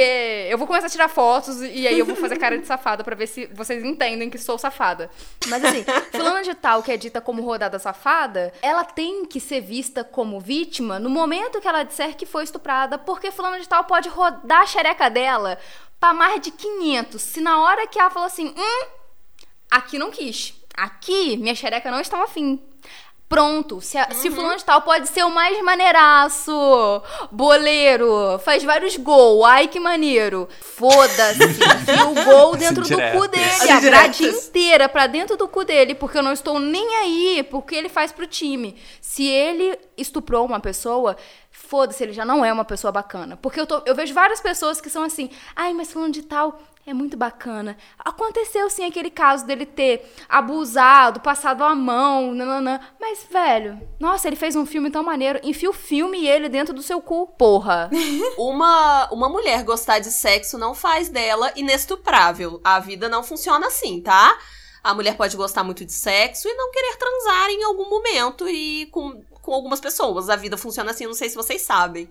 eu vou começar a tirar fotos e aí eu vou fazer cara de safada pra ver se vocês entendem que sou safada. Mas assim, fulana de tal, que é dita como rodada safada, ela tem que ser vista como vítima no momento que ela disser que foi estuprada, porque fulana de tal pode rodar a xereca dela pra mais de 500. Se na hora que ela falou assim, hum, aqui não quis. Aqui, minha xereca não estava afim. Pronto, se, a, se fulano de tal pode ser o mais maneiraço, boleiro, faz vários gols, ai que maneiro. Foda-se, viu o gol dentro do cu indiretas. dele, a grade inteira pra dentro do cu dele, porque eu não estou nem aí porque ele faz pro time. Se ele estuprou uma pessoa, foda-se, ele já não é uma pessoa bacana. Porque eu, tô, eu vejo várias pessoas que são assim, ai, mas fulano de tal é muito bacana. Aconteceu sim aquele caso dele ter abusado, passado a mão, nananã. Mas, velho, nossa, ele fez um filme tão maneiro. Enfia o filme e ele dentro do seu cu, porra. Uma, uma mulher gostar de sexo não faz dela inestuprável. A vida não funciona assim, tá? A mulher pode gostar muito de sexo e não querer transar em algum momento e com, com algumas pessoas. A vida funciona assim, não sei se vocês sabem.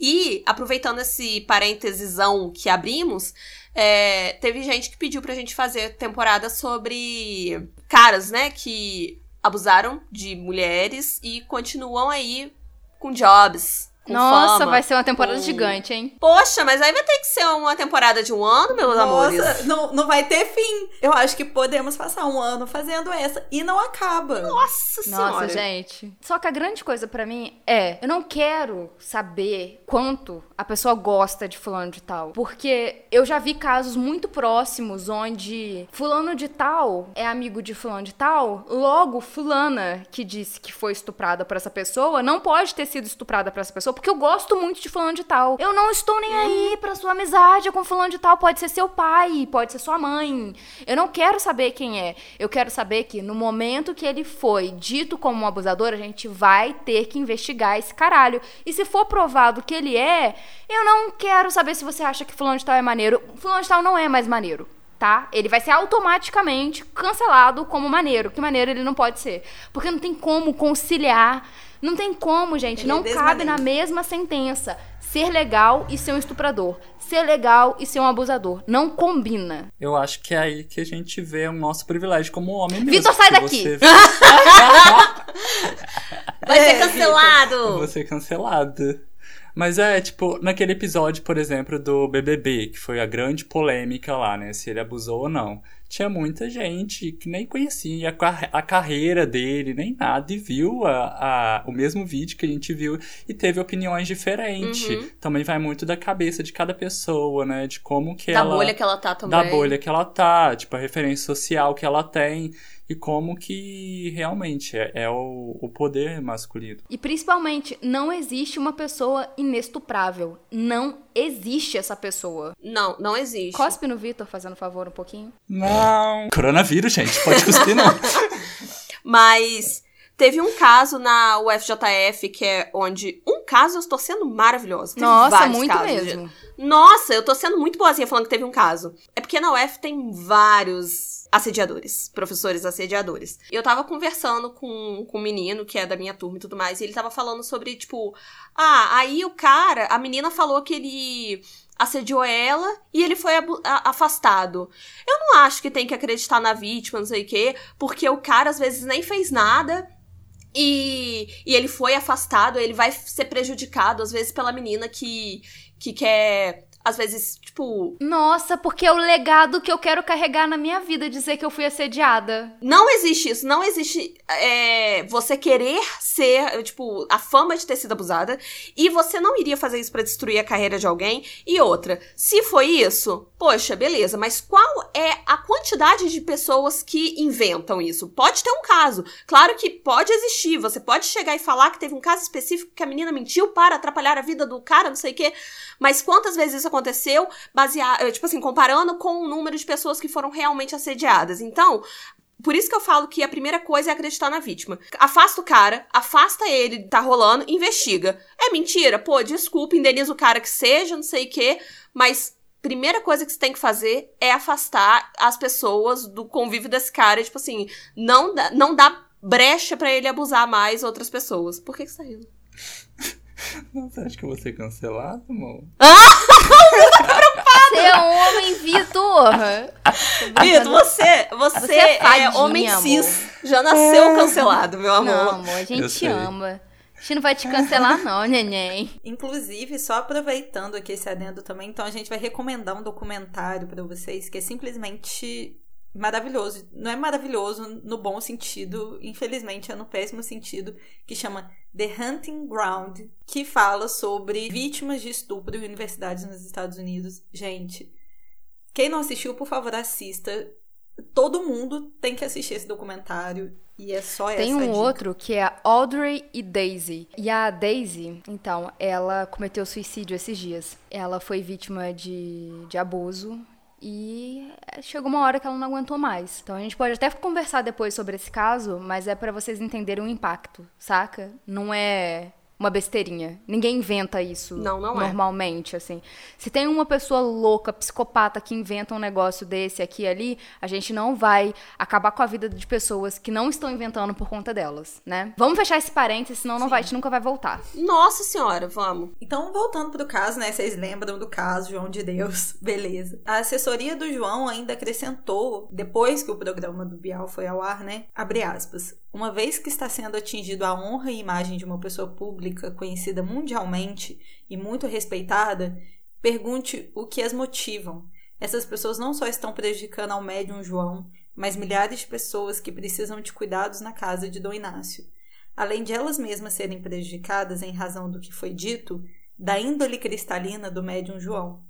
E, aproveitando esse parêntesesão que abrimos, é, teve gente que pediu pra gente fazer temporada sobre caras, né, que abusaram de mulheres e continuam aí com jobs. Com Nossa, fama, vai ser uma temporada com- gigante, hein? Poxa, mas aí vai ter que ser uma temporada de um ano, meus amores. Nossa, não, não vai ter fim. Eu acho que podemos passar um ano fazendo essa e não acaba. Nossa senhora. Nossa, gente. Só que a grande coisa pra mim é, eu não quero saber quanto a pessoa gosta de fulano de tal, porque eu já vi casos muito próximos onde fulano de tal é amigo de fulano de tal, logo fulana que disse que foi estuprada por essa pessoa não pode ter sido estuprada por essa pessoa, porque eu gosto muito de fulano de tal. Eu não estou nem aí pra sua amizade com fulano de tal, pode ser seu pai, pode ser sua mãe. Eu não quero saber quem é. Eu quero saber que no momento que ele foi dito como um abusador, a gente vai ter que investigar esse caralho. E se for provado que ele é, eu não quero saber se você acha que fulano de tal é maneiro. Fulano de tal não é mais maneiro. Tá? Ele vai ser automaticamente cancelado como maneiro. Que maneiro ele não pode ser? Porque não tem como conciliar Não tem como, gente. Ele é não cabe na mesma sentença ser legal e ser um estuprador. Ser legal e ser um abusador. Não combina. Eu acho que é aí que a gente vê o nosso privilégio como homem mesmo. Vitor, sai daqui! Você, Vai É, ser cancelado! você cancelada. Mas é, tipo, naquele episódio, por exemplo, do BBB, que foi a grande polêmica lá, né? Se ele abusou ou não. Tinha muita gente que nem conhecia a, car- a carreira dele, nem nada, e viu a, a- o mesmo vídeo que a gente viu e teve opiniões diferentes. Uhum. Também vai muito da cabeça de cada pessoa, né? De como que Da ela bolha que ela tá também. da bolha que ela tá, tipo, a referência social que ela tem e como que realmente é, é o, o poder masculino. E principalmente, não existe uma pessoa inestuprável. Não existe essa pessoa. Não, não existe. Cospe no Vitor, fazendo favor um pouquinho. Não! Coronavírus, gente, pode cuspir não. Mas teve um caso na UFJF que é onde. Um caso eu estou sendo maravilhosa. Teve Nossa, muito casos, mesmo. gente. Nossa, eu tô sendo muito boazinha falando que teve um caso. É porque na UF tem vários assediadores, professores assediadores. Eu tava conversando com, com um menino que é da minha turma e tudo mais, e ele tava falando sobre, tipo, ah, aí o cara, a menina falou que ele assediou ela e ele foi afastado. Eu não acho que tem que acreditar na vítima, não sei o quê, porque o cara às vezes nem fez nada. E, e ele foi afastado, ele vai ser prejudicado, às vezes, pela menina que, que quer, às vezes, tipo, Nossa, porque é o legado que eu quero carregar na minha vida, dizer que eu fui assediada. Não existe isso, não existe é, você querer ser, tipo, a fama de ter sido abusada e você não iria fazer isso pra destruir a carreira de alguém. E outra, se foi isso, poxa, beleza, mas qual é a quantidade de pessoas que inventam isso? Pode ter um caso, claro que pode existir, você pode chegar e falar que teve um caso específico que a menina mentiu para atrapalhar a vida do cara, não sei o quê, mas quantas vezes isso aconteceu, baseado, tipo assim, comparando com o número de pessoas que foram realmente assediadas. Então, por isso que eu falo que a primeira coisa é acreditar na vítima. Afasta o cara, afasta ele, tá rolando, investiga. É mentira? Pô, desculpa, indeniza o cara que seja, não sei o quê, mas primeira coisa que você tem que fazer é afastar as pessoas do convívio desse cara, tipo assim, não dá, não dá brecha pra ele abusar mais outras pessoas. Por que, que você tá rindo? Você acha que eu vou ser cancelado, amor? Você é um homem, Vitor! Vitor, você, você, Você é é, fadinha, homem amor. cis. Já nasceu cancelado, meu amor. Não, amor, a gente ama. A gente não vai te cancelar, não, neném. Inclusive, só aproveitando aqui esse adendo também, então a gente vai recomendar um documentário pra vocês que é simplesmente maravilhoso. Não é maravilhoso no bom sentido, infelizmente é no péssimo sentido, que chama The Hunting Ground, que fala sobre vítimas de estupro em universidades nos Estados Unidos. Gente, quem não assistiu, por favor, assista. Todo mundo tem que assistir esse documentário. E é só essa Tem um dica. outro que é Audrey e Daisy. E a Daisy, então, ela cometeu suicídio esses dias. Ela foi vítima de, de abuso e chegou uma hora que ela não aguentou mais. Então a gente pode até conversar depois sobre esse caso, mas é pra vocês entenderem o impacto, saca? Não é uma besteirinha. Ninguém inventa isso Não, não é. normalmente, assim. Se tem uma pessoa louca, psicopata que inventa um negócio desse aqui e ali, a gente não vai acabar com a vida de pessoas que não estão inventando por conta delas, né? Vamos fechar esse parênteses, senão não vai, a gente nunca vai voltar. Nossa senhora, vamos. Então, voltando pro caso, né? Vocês lembram do caso, João de Deus. Beleza. A assessoria do João ainda acrescentou, depois que o programa do Bial foi ao ar, né? Abre aspas. Uma vez que está sendo atingido a honra e imagem de uma pessoa pública conhecida mundialmente e muito respeitada, pergunte o que as motivam. Essas pessoas não só estão prejudicando ao médium João, mas milhares de pessoas que precisam de cuidados na casa de Dom Inácio. Além de elas mesmas serem prejudicadas em razão do que foi dito, da índole cristalina do médium João.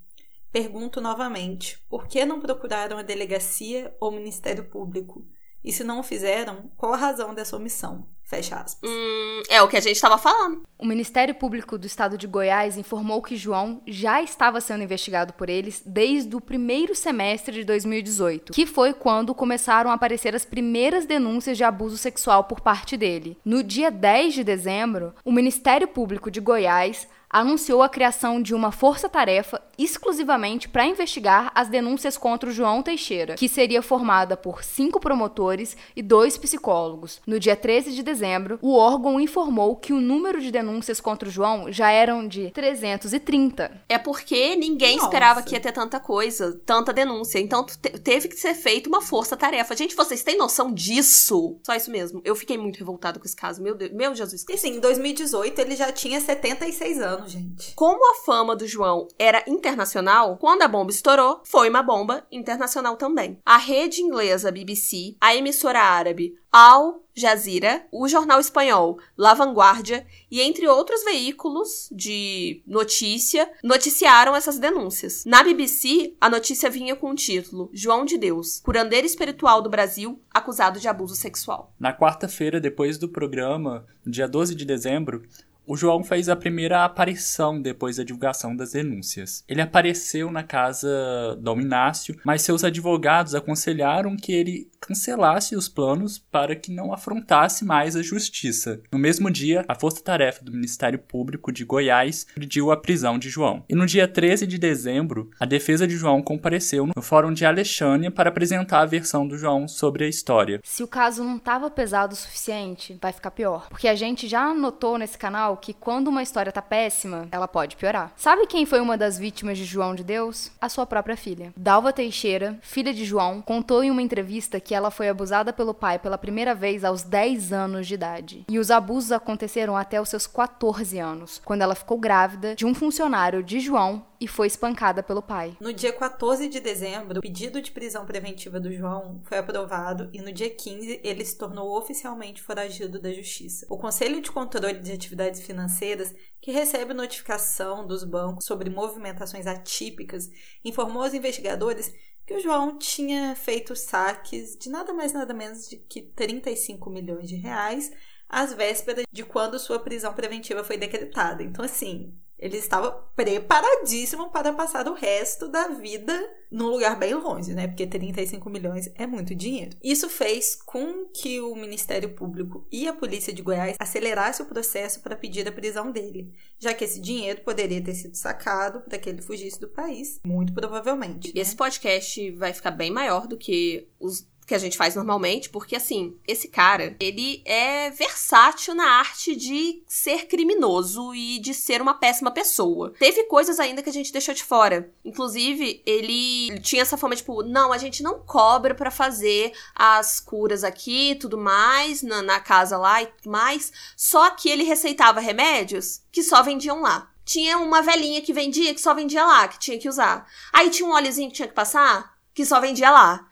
Pergunto novamente: por que não procuraram a delegacia ou Ministério Público? E se não o fizeram, qual a razão dessa omissão? Fecha aspas. Hum, é o que a gente tava falando. O Ministério Público do Estado de Goiás informou que João já estava sendo investigado por eles desde o primeiro semestre de 2018, que foi quando começaram a aparecer as primeiras denúncias de abuso sexual por parte dele. No dia 10 de dezembro, o Ministério Público de Goiás anunciou a criação de uma força-tarefa exclusivamente para investigar as denúncias contra o João Teixeira, que seria formada por cinco promotores e dois psicólogos. No dia 13 de dezembro, o órgão informou que o número de denúncias contra o João já eram de 330. É porque ninguém Nossa. esperava que ia ter tanta coisa, tanta denúncia. Então te- teve que ser feita uma força-tarefa. Gente, vocês têm noção disso? Só isso mesmo. Eu fiquei muito revoltada com esse caso. Meu Deus, meu Jesus E Cristo. sim, em 2018 ele já tinha 76 anos, gente. Como a fama do João era internacional, quando a bomba estourou, foi uma bomba internacional também. A rede inglesa BBC, a emissora árabe Al Jazeera, o jornal espanhol La Vanguardia e entre outros veículos de notícia noticiaram essas denúncias. Na BBC, a notícia vinha com o título João de Deus, curandeiro espiritual do Brasil, acusado de abuso sexual. Na quarta-feira, depois do programa, dia 12 de dezembro, o João fez a primeira aparição depois da divulgação das denúncias. Ele apareceu na casa Dom Inácio, mas seus advogados aconselharam que ele cancelasse os planos para que não afrontasse mais a justiça. No mesmo dia, a Força Tarefa do Ministério Público de Goiás pediu a prisão de João. E no dia 13 de dezembro, a defesa de João compareceu no Fórum de Alexânia para apresentar a versão do João sobre a história. Se o caso não estava pesado o suficiente, vai ficar pior. Porque a gente já notou nesse canal que quando uma história tá péssima, ela pode piorar. Sabe quem foi uma das vítimas de João de Deus? A sua própria filha. Dalva Teixeira, filha de João, contou em uma entrevista que ela foi abusada pelo pai pela primeira vez aos 10 anos de idade. E os abusos aconteceram até os seus 14 anos, quando ela ficou grávida de um funcionário de João e foi espancada pelo pai. No dia 14 de dezembro, o pedido de prisão preventiva do João foi aprovado e no dia 15 ele se tornou oficialmente foragido da justiça. O Conselho de Controle de Atividades Financeiras, que recebe notificação dos bancos sobre movimentações atípicas, informou aos investigadores que o João tinha feito saques de nada mais nada menos de que 35 milhões de reais às vésperas de quando sua prisão preventiva foi decretada. Então, assim, ele estava preparadíssimo para passar o resto da vida num lugar bem longe, né? Porque 35 milhões é muito dinheiro. Isso fez com que o Ministério Público e a Polícia de Goiás acelerasse o processo para pedir a prisão dele, já que esse dinheiro poderia ter sido sacado para que ele fugisse do país, muito provavelmente. E né? esse podcast vai ficar bem maior do que os que a gente faz normalmente, porque assim, esse cara, ele é versátil na arte de ser criminoso e de ser uma péssima pessoa. Teve coisas ainda que a gente deixou de fora. Inclusive, ele tinha essa fama tipo, não, a gente não cobra pra fazer as curas aqui, tudo mais, na, na casa lá e tudo mais. Só que ele receitava remédios que só vendiam lá. Tinha uma velhinha que vendia que só vendia lá, que tinha que usar. Aí tinha um óleozinho que tinha que passar, que só vendia lá.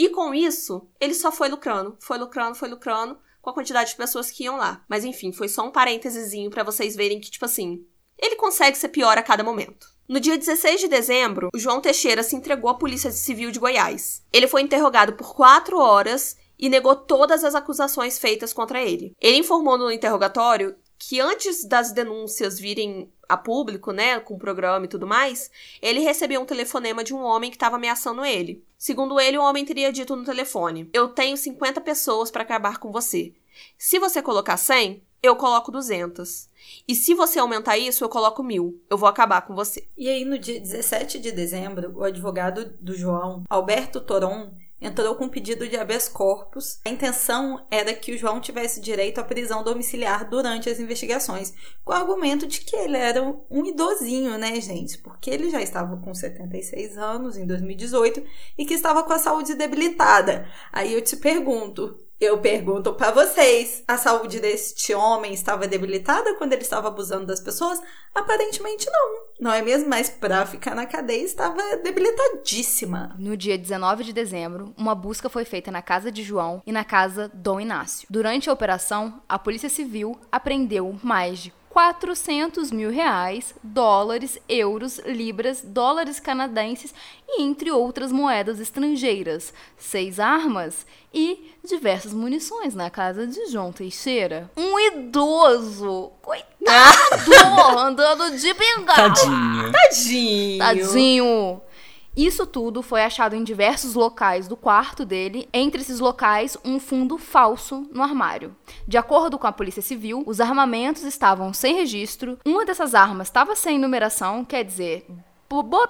E com isso, ele só foi lucrando, foi lucrando, foi lucrando com a quantidade de pessoas que iam lá. Mas enfim, foi só um parênteses para vocês verem que, tipo assim, ele consegue ser pior a cada momento. No dia 16 de dezembro, o João Teixeira se entregou à Polícia Civil de Goiás. Ele foi interrogado por quatro horas e negou todas as acusações feitas contra ele. Ele informou no interrogatório que antes das denúncias virem a público, né, com o programa e tudo mais, ele recebeu um telefonema de um homem que estava ameaçando ele. Segundo ele, o homem teria dito no telefone: Eu tenho 50 pessoas para acabar com você. Se você colocar 100, eu coloco 200. E se você aumentar isso, eu coloco mil. Eu vou acabar com você. E aí, no dia 17 de dezembro, o advogado do João, Alberto Toron, entrou com um pedido de habeas corpus. A intenção era que o João tivesse direito à prisão domiciliar durante as investigações, com o argumento de que ele era um idosinho, né, gente? Porque ele já estava com 76 anos em 2018 e que estava com a saúde debilitada. Aí eu te pergunto, eu pergunto para vocês, a saúde deste homem estava debilitada quando ele estava abusando das pessoas? Aparentemente não, não é mesmo? Mas para ficar na cadeia estava debilitadíssima. No dia 19 de dezembro, uma busca foi feita na casa de João e na casa Dom Inácio. Durante a operação, a Polícia Civil apreendeu mais de 400 mil reais, dólares, euros, libras, dólares canadenses e entre outras moedas estrangeiras, seis armas e diversas munições na casa de João Teixeira. Um idoso, coitado, andando de bengala. Tadinho. Tadinho. Tadinho. Isso tudo foi achado em diversos locais do quarto dele, entre esses locais, um fundo falso no armário. De acordo com a Polícia Civil, os armamentos estavam sem registro, uma dessas armas estava sem numeração, quer dizer,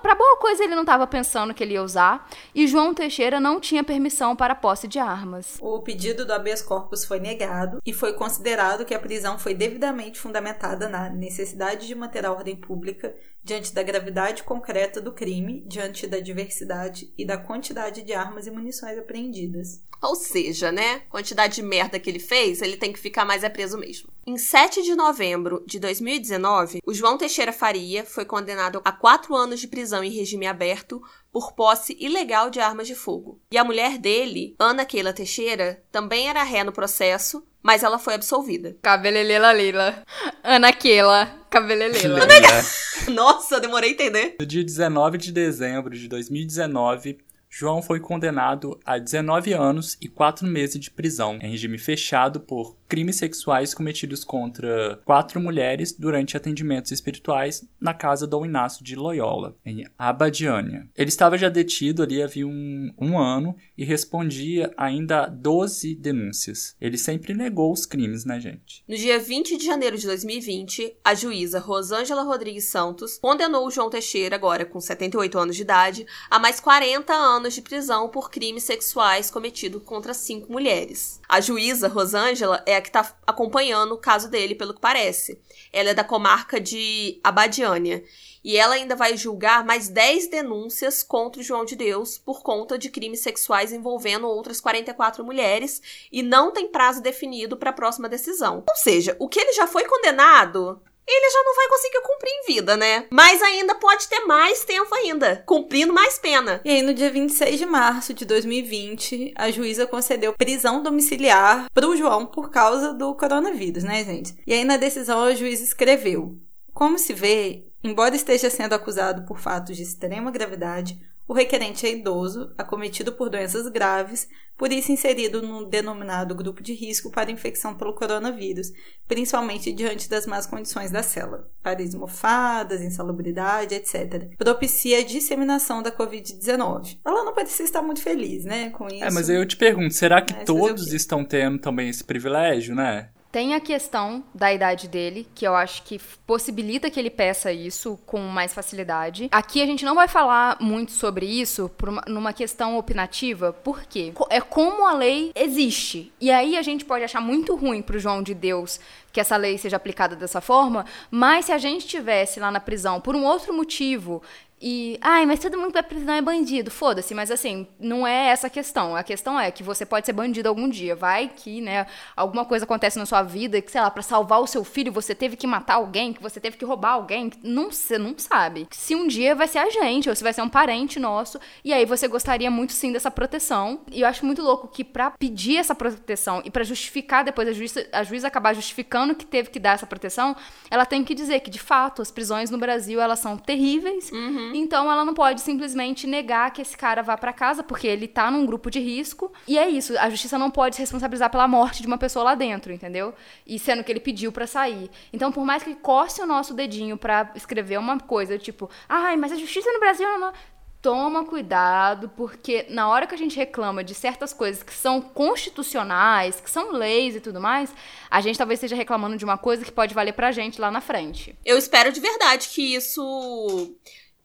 para boa coisa ele não estava pensando que ele ia usar, e João Teixeira não tinha permissão para posse de armas. O pedido do habeas corpus foi negado e foi considerado que a prisão foi devidamente fundamentada na necessidade de manter a ordem pública diante da gravidade concreta do crime, diante da diversidade e da quantidade de armas e munições apreendidas. Ou seja, né? Quantidade de merda que ele fez, ele tem que ficar mais é preso mesmo. Em 7 de novembro de 2019, o João Teixeira Faria foi condenado a quatro anos de prisão em regime aberto por posse ilegal de armas de fogo. E a mulher dele, Ana Keila Teixeira, também era ré no processo, mas ela foi absolvida. Cabelelela Lila. Ana Keila. Cabelelela. Nossa, demorei a entender. No dia 19 de dezembro de 2019, João foi condenado a 19 anos e 4 meses de prisão em regime fechado por crimes sexuais cometidos contra quatro mulheres durante atendimentos espirituais na casa do Inácio de Loyola, em Abadiânia. Ele estava já detido ali havia um, um ano e respondia ainda a 12 denúncias. Ele sempre negou os crimes, né, gente? No dia 20 de janeiro de 2020, a juíza Rosângela Rodrigues Santos condenou o João Teixeira, agora com 78 anos de idade, a mais 40 anos de prisão por crimes sexuais cometidos contra cinco mulheres. A juíza Rosângela é que está acompanhando o caso dele, pelo que parece. Ela é da comarca de Abadiânia. E ela ainda vai julgar mais 10 denúncias contra o João de Deus por conta de crimes sexuais envolvendo outras 44 mulheres e não tem prazo definido para a próxima decisão. Ou seja, o que ele já foi condenado ele já não vai conseguir cumprir em vida, né? Mas ainda pode ter mais tempo ainda, cumprindo mais pena. E aí, no dia 26 de março de 2020, a juíza concedeu prisão domiciliar pro João por causa do coronavírus, né, gente? E aí, na decisão, a juíza escreveu: Como se vê, embora esteja sendo acusado por fatos de extrema gravidade, o requerente é idoso, acometido por doenças graves, por isso inserido no denominado grupo de risco para infecção pelo coronavírus, principalmente diante das más condições da célula, paredes mofadas, insalubridade, etc. Propicia a disseminação da Covid-19. Ela não parecia estar muito feliz, né, com isso. É, mas eu te pergunto, será que todos estão tendo também esse privilégio, né? Tem a questão da idade dele, que eu acho que possibilita que ele peça isso com mais facilidade. Aqui a gente não vai falar muito sobre isso uma, numa questão opinativa, porque é como a lei existe. E aí a gente pode achar muito ruim pro João de Deus que essa lei seja aplicada dessa forma, mas se a gente tivesse lá na prisão por um outro motivo e, ai, mas todo mundo que vai prisão é bandido. Foda-se, mas assim, não é essa a questão. A questão é que você pode ser bandido algum dia. Vai que, né, alguma coisa acontece na sua vida que, sei lá, para salvar o seu filho você teve que matar alguém, que você teve que roubar alguém. Não, você não sabe. Se um dia vai ser a gente, ou se vai ser um parente nosso, e aí você gostaria muito sim dessa proteção. E eu acho muito louco que para pedir essa proteção e para justificar depois a juíza, a juíza acabar justificando que teve que dar essa proteção, ela tem que dizer que, de fato, as prisões no Brasil, elas são terríveis. Uhum Uhum. Então ela não pode simplesmente negar que esse cara vá para casa, porque ele tá num grupo de risco. E é isso, a justiça não pode se responsabilizar pela morte de uma pessoa lá dentro, entendeu? E sendo que ele pediu para sair. Então, por mais que coce o nosso dedinho para escrever uma coisa, tipo, ai, mas a justiça no Brasil não toma cuidado, porque na hora que a gente reclama de certas coisas que são constitucionais, que são leis e tudo mais, a gente talvez esteja reclamando de uma coisa que pode valer pra gente lá na frente. Eu espero de verdade que isso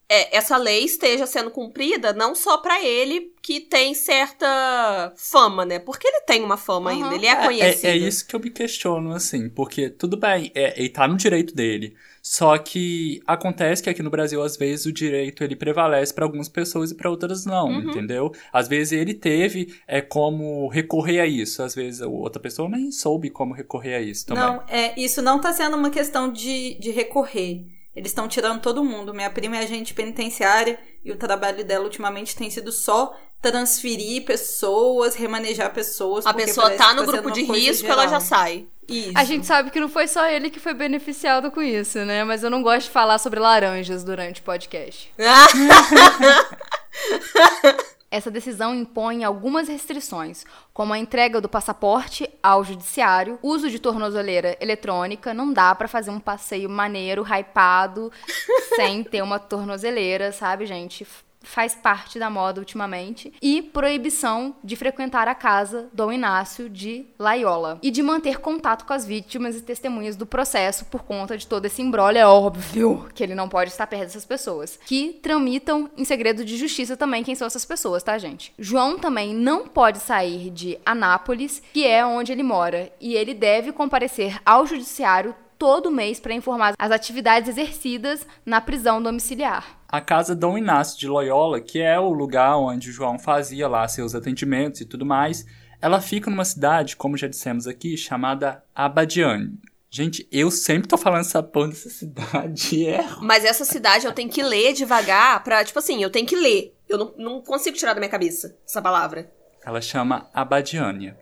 é, essa lei esteja sendo cumprida não só para ele que tem certa fama, né? Porque ele tem uma fama uhum. ainda, ele é conhecido. É, é, isso que eu me questiono, assim, porque tudo bem, é, ele tá no direito dele. Só que acontece que aqui no Brasil, às vezes, o direito ele prevalece para algumas pessoas e para outras não, uhum. entendeu? Às vezes ele teve é, como recorrer a isso, às vezes a outra pessoa nem soube como recorrer a isso também. Não, é, isso não tá sendo uma questão de, de recorrer. Eles estão tirando todo mundo. Minha prima é agente penitenciária e o trabalho dela ultimamente tem sido só transferir pessoas, remanejar pessoas. A pessoa tá no tá grupo de risco, geral. ela já sai. Isso. A gente sabe que não foi só ele que foi beneficiado com isso, né? Mas eu não gosto de falar sobre laranjas durante o podcast. Essa decisão impõe algumas restrições, como a entrega do passaporte ao judiciário, uso de tornozeleira eletrônica, não dá para fazer um passeio maneiro, hypado, sem ter uma tornozeleira, sabe, gente? Faz parte da moda ultimamente, e proibição de frequentar a casa Dom Inácio de Laiola e de manter contato com as vítimas e testemunhas do processo por conta de todo esse embrolho. É óbvio que ele não pode estar perto dessas pessoas, que tramitam em segredo de justiça também quem são essas pessoas, tá, gente? João também não pode sair de Anápolis, que é onde ele mora, e ele deve comparecer ao judiciário todo mês para informar as atividades exercidas na prisão domiciliar. A casa Dom Inácio de Loyola, que é o lugar onde o João fazia lá seus atendimentos e tudo mais, ela fica numa cidade, como já dissemos aqui, chamada Abadiane. Gente, eu sempre tô falando essa porra dessa cidade. É. Mas essa cidade eu tenho que ler devagar pra, tipo assim, eu tenho que ler. Eu não, não consigo tirar da minha cabeça essa palavra. Ela chama Abadiânia.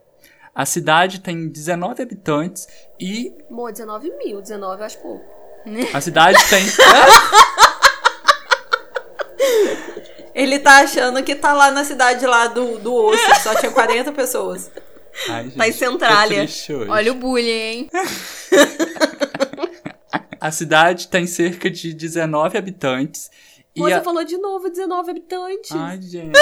A cidade tem 19 habitantes e. Amor, 19 mil, 19 eu acho pouco. A cidade tem. Ele tá achando que tá lá na cidade lá do, do osso, só tinha 40 pessoas. Ai, gente, Tá em Centrália. Olha o bullying, hein? A cidade tem cerca de 19 habitantes. E Você a... falou de novo 19 habitantes. Ai, gente.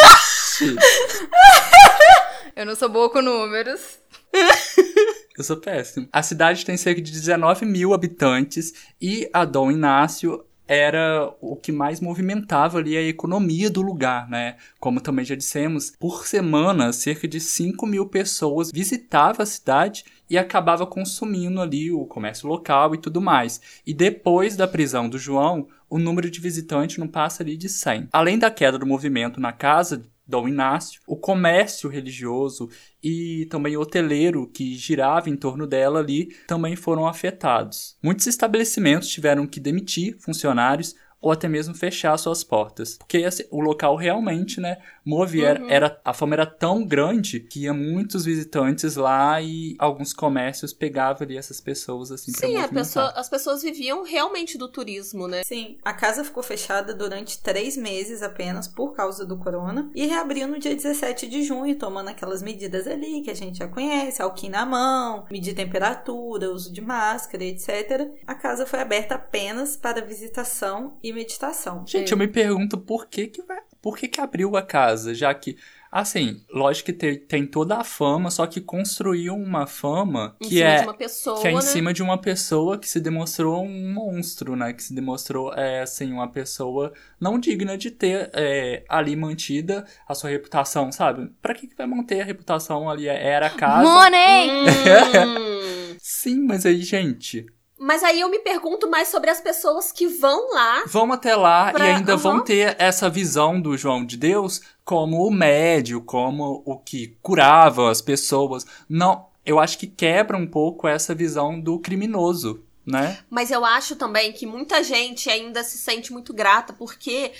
Eu não sou boa com números. Eu sou péssimo. A cidade tem cerca de 19 mil habitantes e a Dom Inácio era o que mais movimentava ali a economia do lugar, né? Como também já dissemos, por semana, cerca de 5 mil pessoas visitavam a cidade e acabava consumindo ali o comércio local e tudo mais. E depois da prisão do João, o número de visitantes não passa ali de 100. Além da queda do movimento na casa Dom Inácio, o comércio religioso e também hoteleiro que girava em torno dela ali também foram afetados. Muitos estabelecimentos tiveram que demitir funcionários ou até mesmo fechar suas portas, porque o local realmente, né, movia, era, era- a fama era tão grande que ia muitos visitantes lá e alguns comércios pegavam ali essas pessoas assim Sim, a movimentar. pessoa- as pessoas viviam realmente do turismo, né? Sim, a casa ficou fechada durante três meses apenas por causa do corona e reabriu no dia 17 de junho, tomando aquelas medidas ali que a gente já conhece, álcool na mão, medir temperatura, uso de máscara, etc. A casa foi aberta apenas para visitação e meditação. Gente, eu me pergunto por que que, vai- por que que abriu a casa, já que, assim, lógico que tem, tem toda a fama, só que construiu uma fama Em que cima é, de uma pessoa, que é em né? cima de uma pessoa que se demonstrou um monstro, né? Que se demonstrou, é, assim, uma pessoa não digna de ter é, ali mantida a sua reputação, sabe? Pra que que vai manter a reputação ali? Era a casa... Money! Hum. Sim, mas aí, gente, Mas aí eu me pergunto mais sobre as pessoas que vão lá. vão até lá Pra- e ainda vão Aham. ter essa visão do João de Deus como o médio, como o que curava as pessoas. Não, eu acho que quebra um pouco essa visão do criminoso, né? Mas eu acho também que muita gente ainda se sente muito grata porque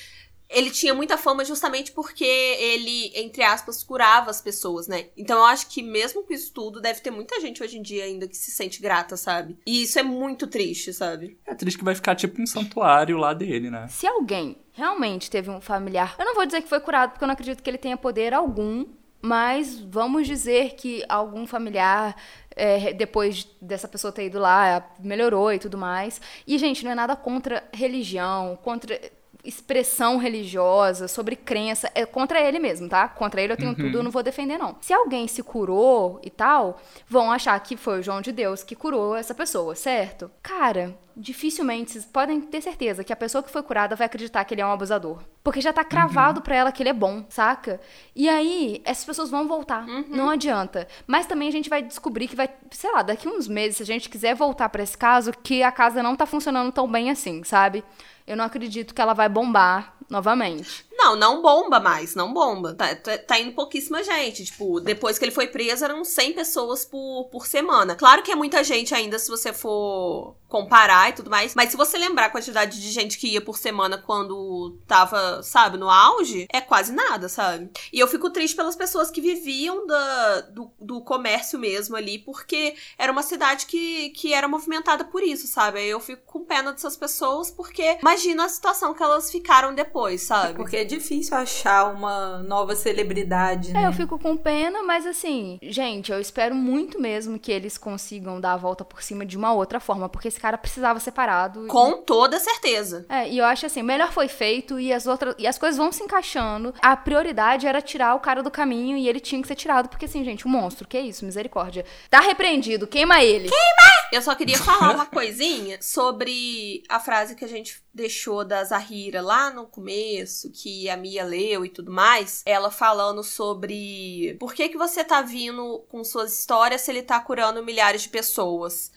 ele tinha muita fama justamente porque ele, entre aspas, curava as pessoas, né? Então eu acho que mesmo com isso tudo, deve ter muita gente hoje em dia ainda que se sente grata, sabe? E isso é muito triste, sabe? É triste que vai ficar tipo um santuário lá dele, né? Se alguém realmente teve um familiar, eu não vou dizer que foi curado, porque eu não acredito que ele tenha poder algum, mas vamos dizer que algum familiar, é, depois dessa pessoa ter ido lá, melhorou e tudo mais. E, gente, não é nada contra religião, contra expressão religiosa, sobre crença, é contra ele mesmo, tá? Contra ele eu tenho tudo, eu não vou defender não. Se alguém se curou e tal, vão achar que foi o João de Deus que curou essa pessoa, certo? Cara, dificilmente vocês podem ter certeza que a pessoa que foi curada vai acreditar que ele é um abusador, porque já tá cravado pra ela que ele é bom, saca? E aí essas pessoas vão voltar, não adianta. Mas também a gente vai descobrir que vai, sei lá, daqui uns meses, se a gente quiser voltar pra esse caso, que a casa não tá funcionando tão bem assim, sabe? Eu não acredito que ela vai bombar novamente. Não, não bomba mais, não bomba. Tá, tá, tá indo pouquíssima gente. Tipo, depois que ele foi preso, eram 100 pessoas por, por semana. Claro que é muita gente ainda se você for comparar e tudo mais. Mas se você lembrar a quantidade de gente que ia por semana quando tava, sabe, no auge, é quase nada, sabe? E eu fico triste pelas pessoas que viviam da, do, do comércio mesmo ali, porque era uma cidade que, que era movimentada por isso, sabe? Aí eu fico com pena dessas pessoas, porque imagina a situação que elas ficaram depois, sabe? Porque difícil achar uma nova celebridade, né? É, eu fico com pena, mas assim, gente, eu espero muito mesmo que eles consigam dar a volta por cima de uma outra forma, porque esse cara precisava separado. Com toda certeza. É, e eu acho assim, melhor foi feito e as outras e as coisas vão se encaixando. A prioridade era tirar o cara do caminho e ele tinha que ser tirado, porque assim, gente, um monstro, que isso, misericórdia. Tá repreendido, queima ele. Queima! Eu só queria falar uma coisinha sobre a frase que a gente deixou da Zahira lá no começo, que a Mia leu e tudo mais, ela falando sobre por que que você tá vindo com suas histórias se ele tá curando milhares de pessoas.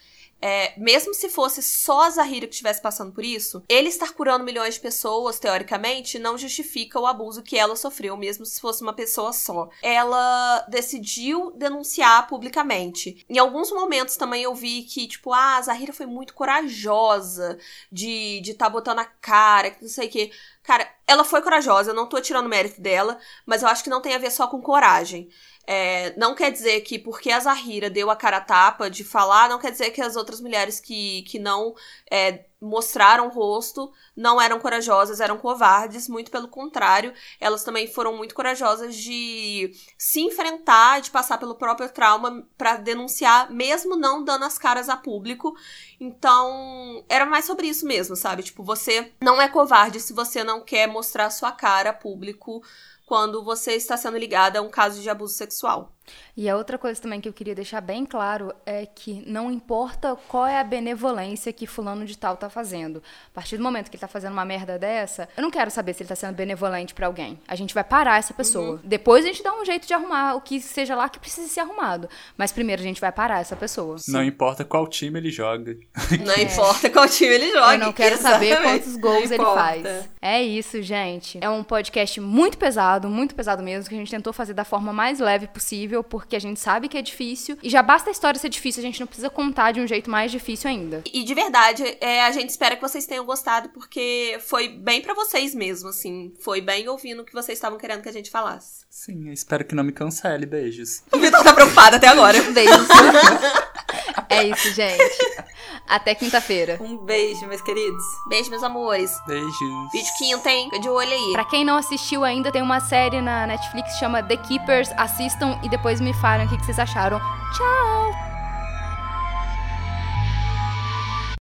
É, mesmo se fosse só a Zahira que estivesse passando por isso, ele estar curando milhões de pessoas, teoricamente, não justifica o abuso que ela sofreu, mesmo se fosse uma pessoa só. Ela decidiu denunciar publicamente. Em alguns momentos também eu vi que, tipo, ah, a Zahira foi muito corajosa de estar tá botando a cara, que não sei o quê. Cara, ela foi corajosa, eu não tô tirando mérito dela, mas eu acho que não tem a ver só com coragem. É, não quer dizer que porque a Zahira deu a cara tapa de falar, não quer dizer que as outras mulheres que, que não é, mostraram o rosto não eram corajosas, eram covardes, muito pelo contrário, elas também foram muito corajosas de se enfrentar, de passar pelo próprio trauma para denunciar, mesmo não dando as caras a público. Então, era mais sobre isso mesmo, sabe? Tipo, você não é covarde se você não quer mostrar sua cara a público quando você está sendo ligada a um caso de abuso sexual. E a outra coisa também que eu queria deixar bem claro é que não importa qual é a benevolência que fulano de tal tá fazendo. A partir do momento que ele tá fazendo uma merda dessa, eu não quero saber se ele tá sendo benevolente para alguém. A gente vai parar essa pessoa. Uhum. Depois a gente dá um jeito de arrumar o que seja lá que precise ser arrumado. Mas primeiro a gente vai parar essa pessoa. Não importa qual time ele joga. Não é. importa qual time ele joga. Eu não quero Exatamente. saber quantos gols ele faz. É isso, gente. É um podcast muito pesado, muito pesado mesmo, que a gente tentou fazer da forma mais leve possível, porque a gente sabe que é difícil. E já basta a história ser difícil, a gente não precisa contar de um jeito mais difícil ainda. E de verdade, é, a gente espera que vocês tenham gostado, porque foi bem para vocês mesmo, assim. Foi bem ouvindo o que vocês estavam querendo que a gente falasse. Sim, espero que não me cancele. Beijos. O Vitor tá preocupado até agora. Beijos. é isso, gente. Até quinta-feira. Um beijo, meus queridos. Beijo, meus amores. Beijos. Vídeo quinta, hein? Fica de olho aí. Pra quem não assistiu ainda, tem uma série na Netflix que chama The Keepers. Assistam e depois me falem o que vocês acharam. Tchau!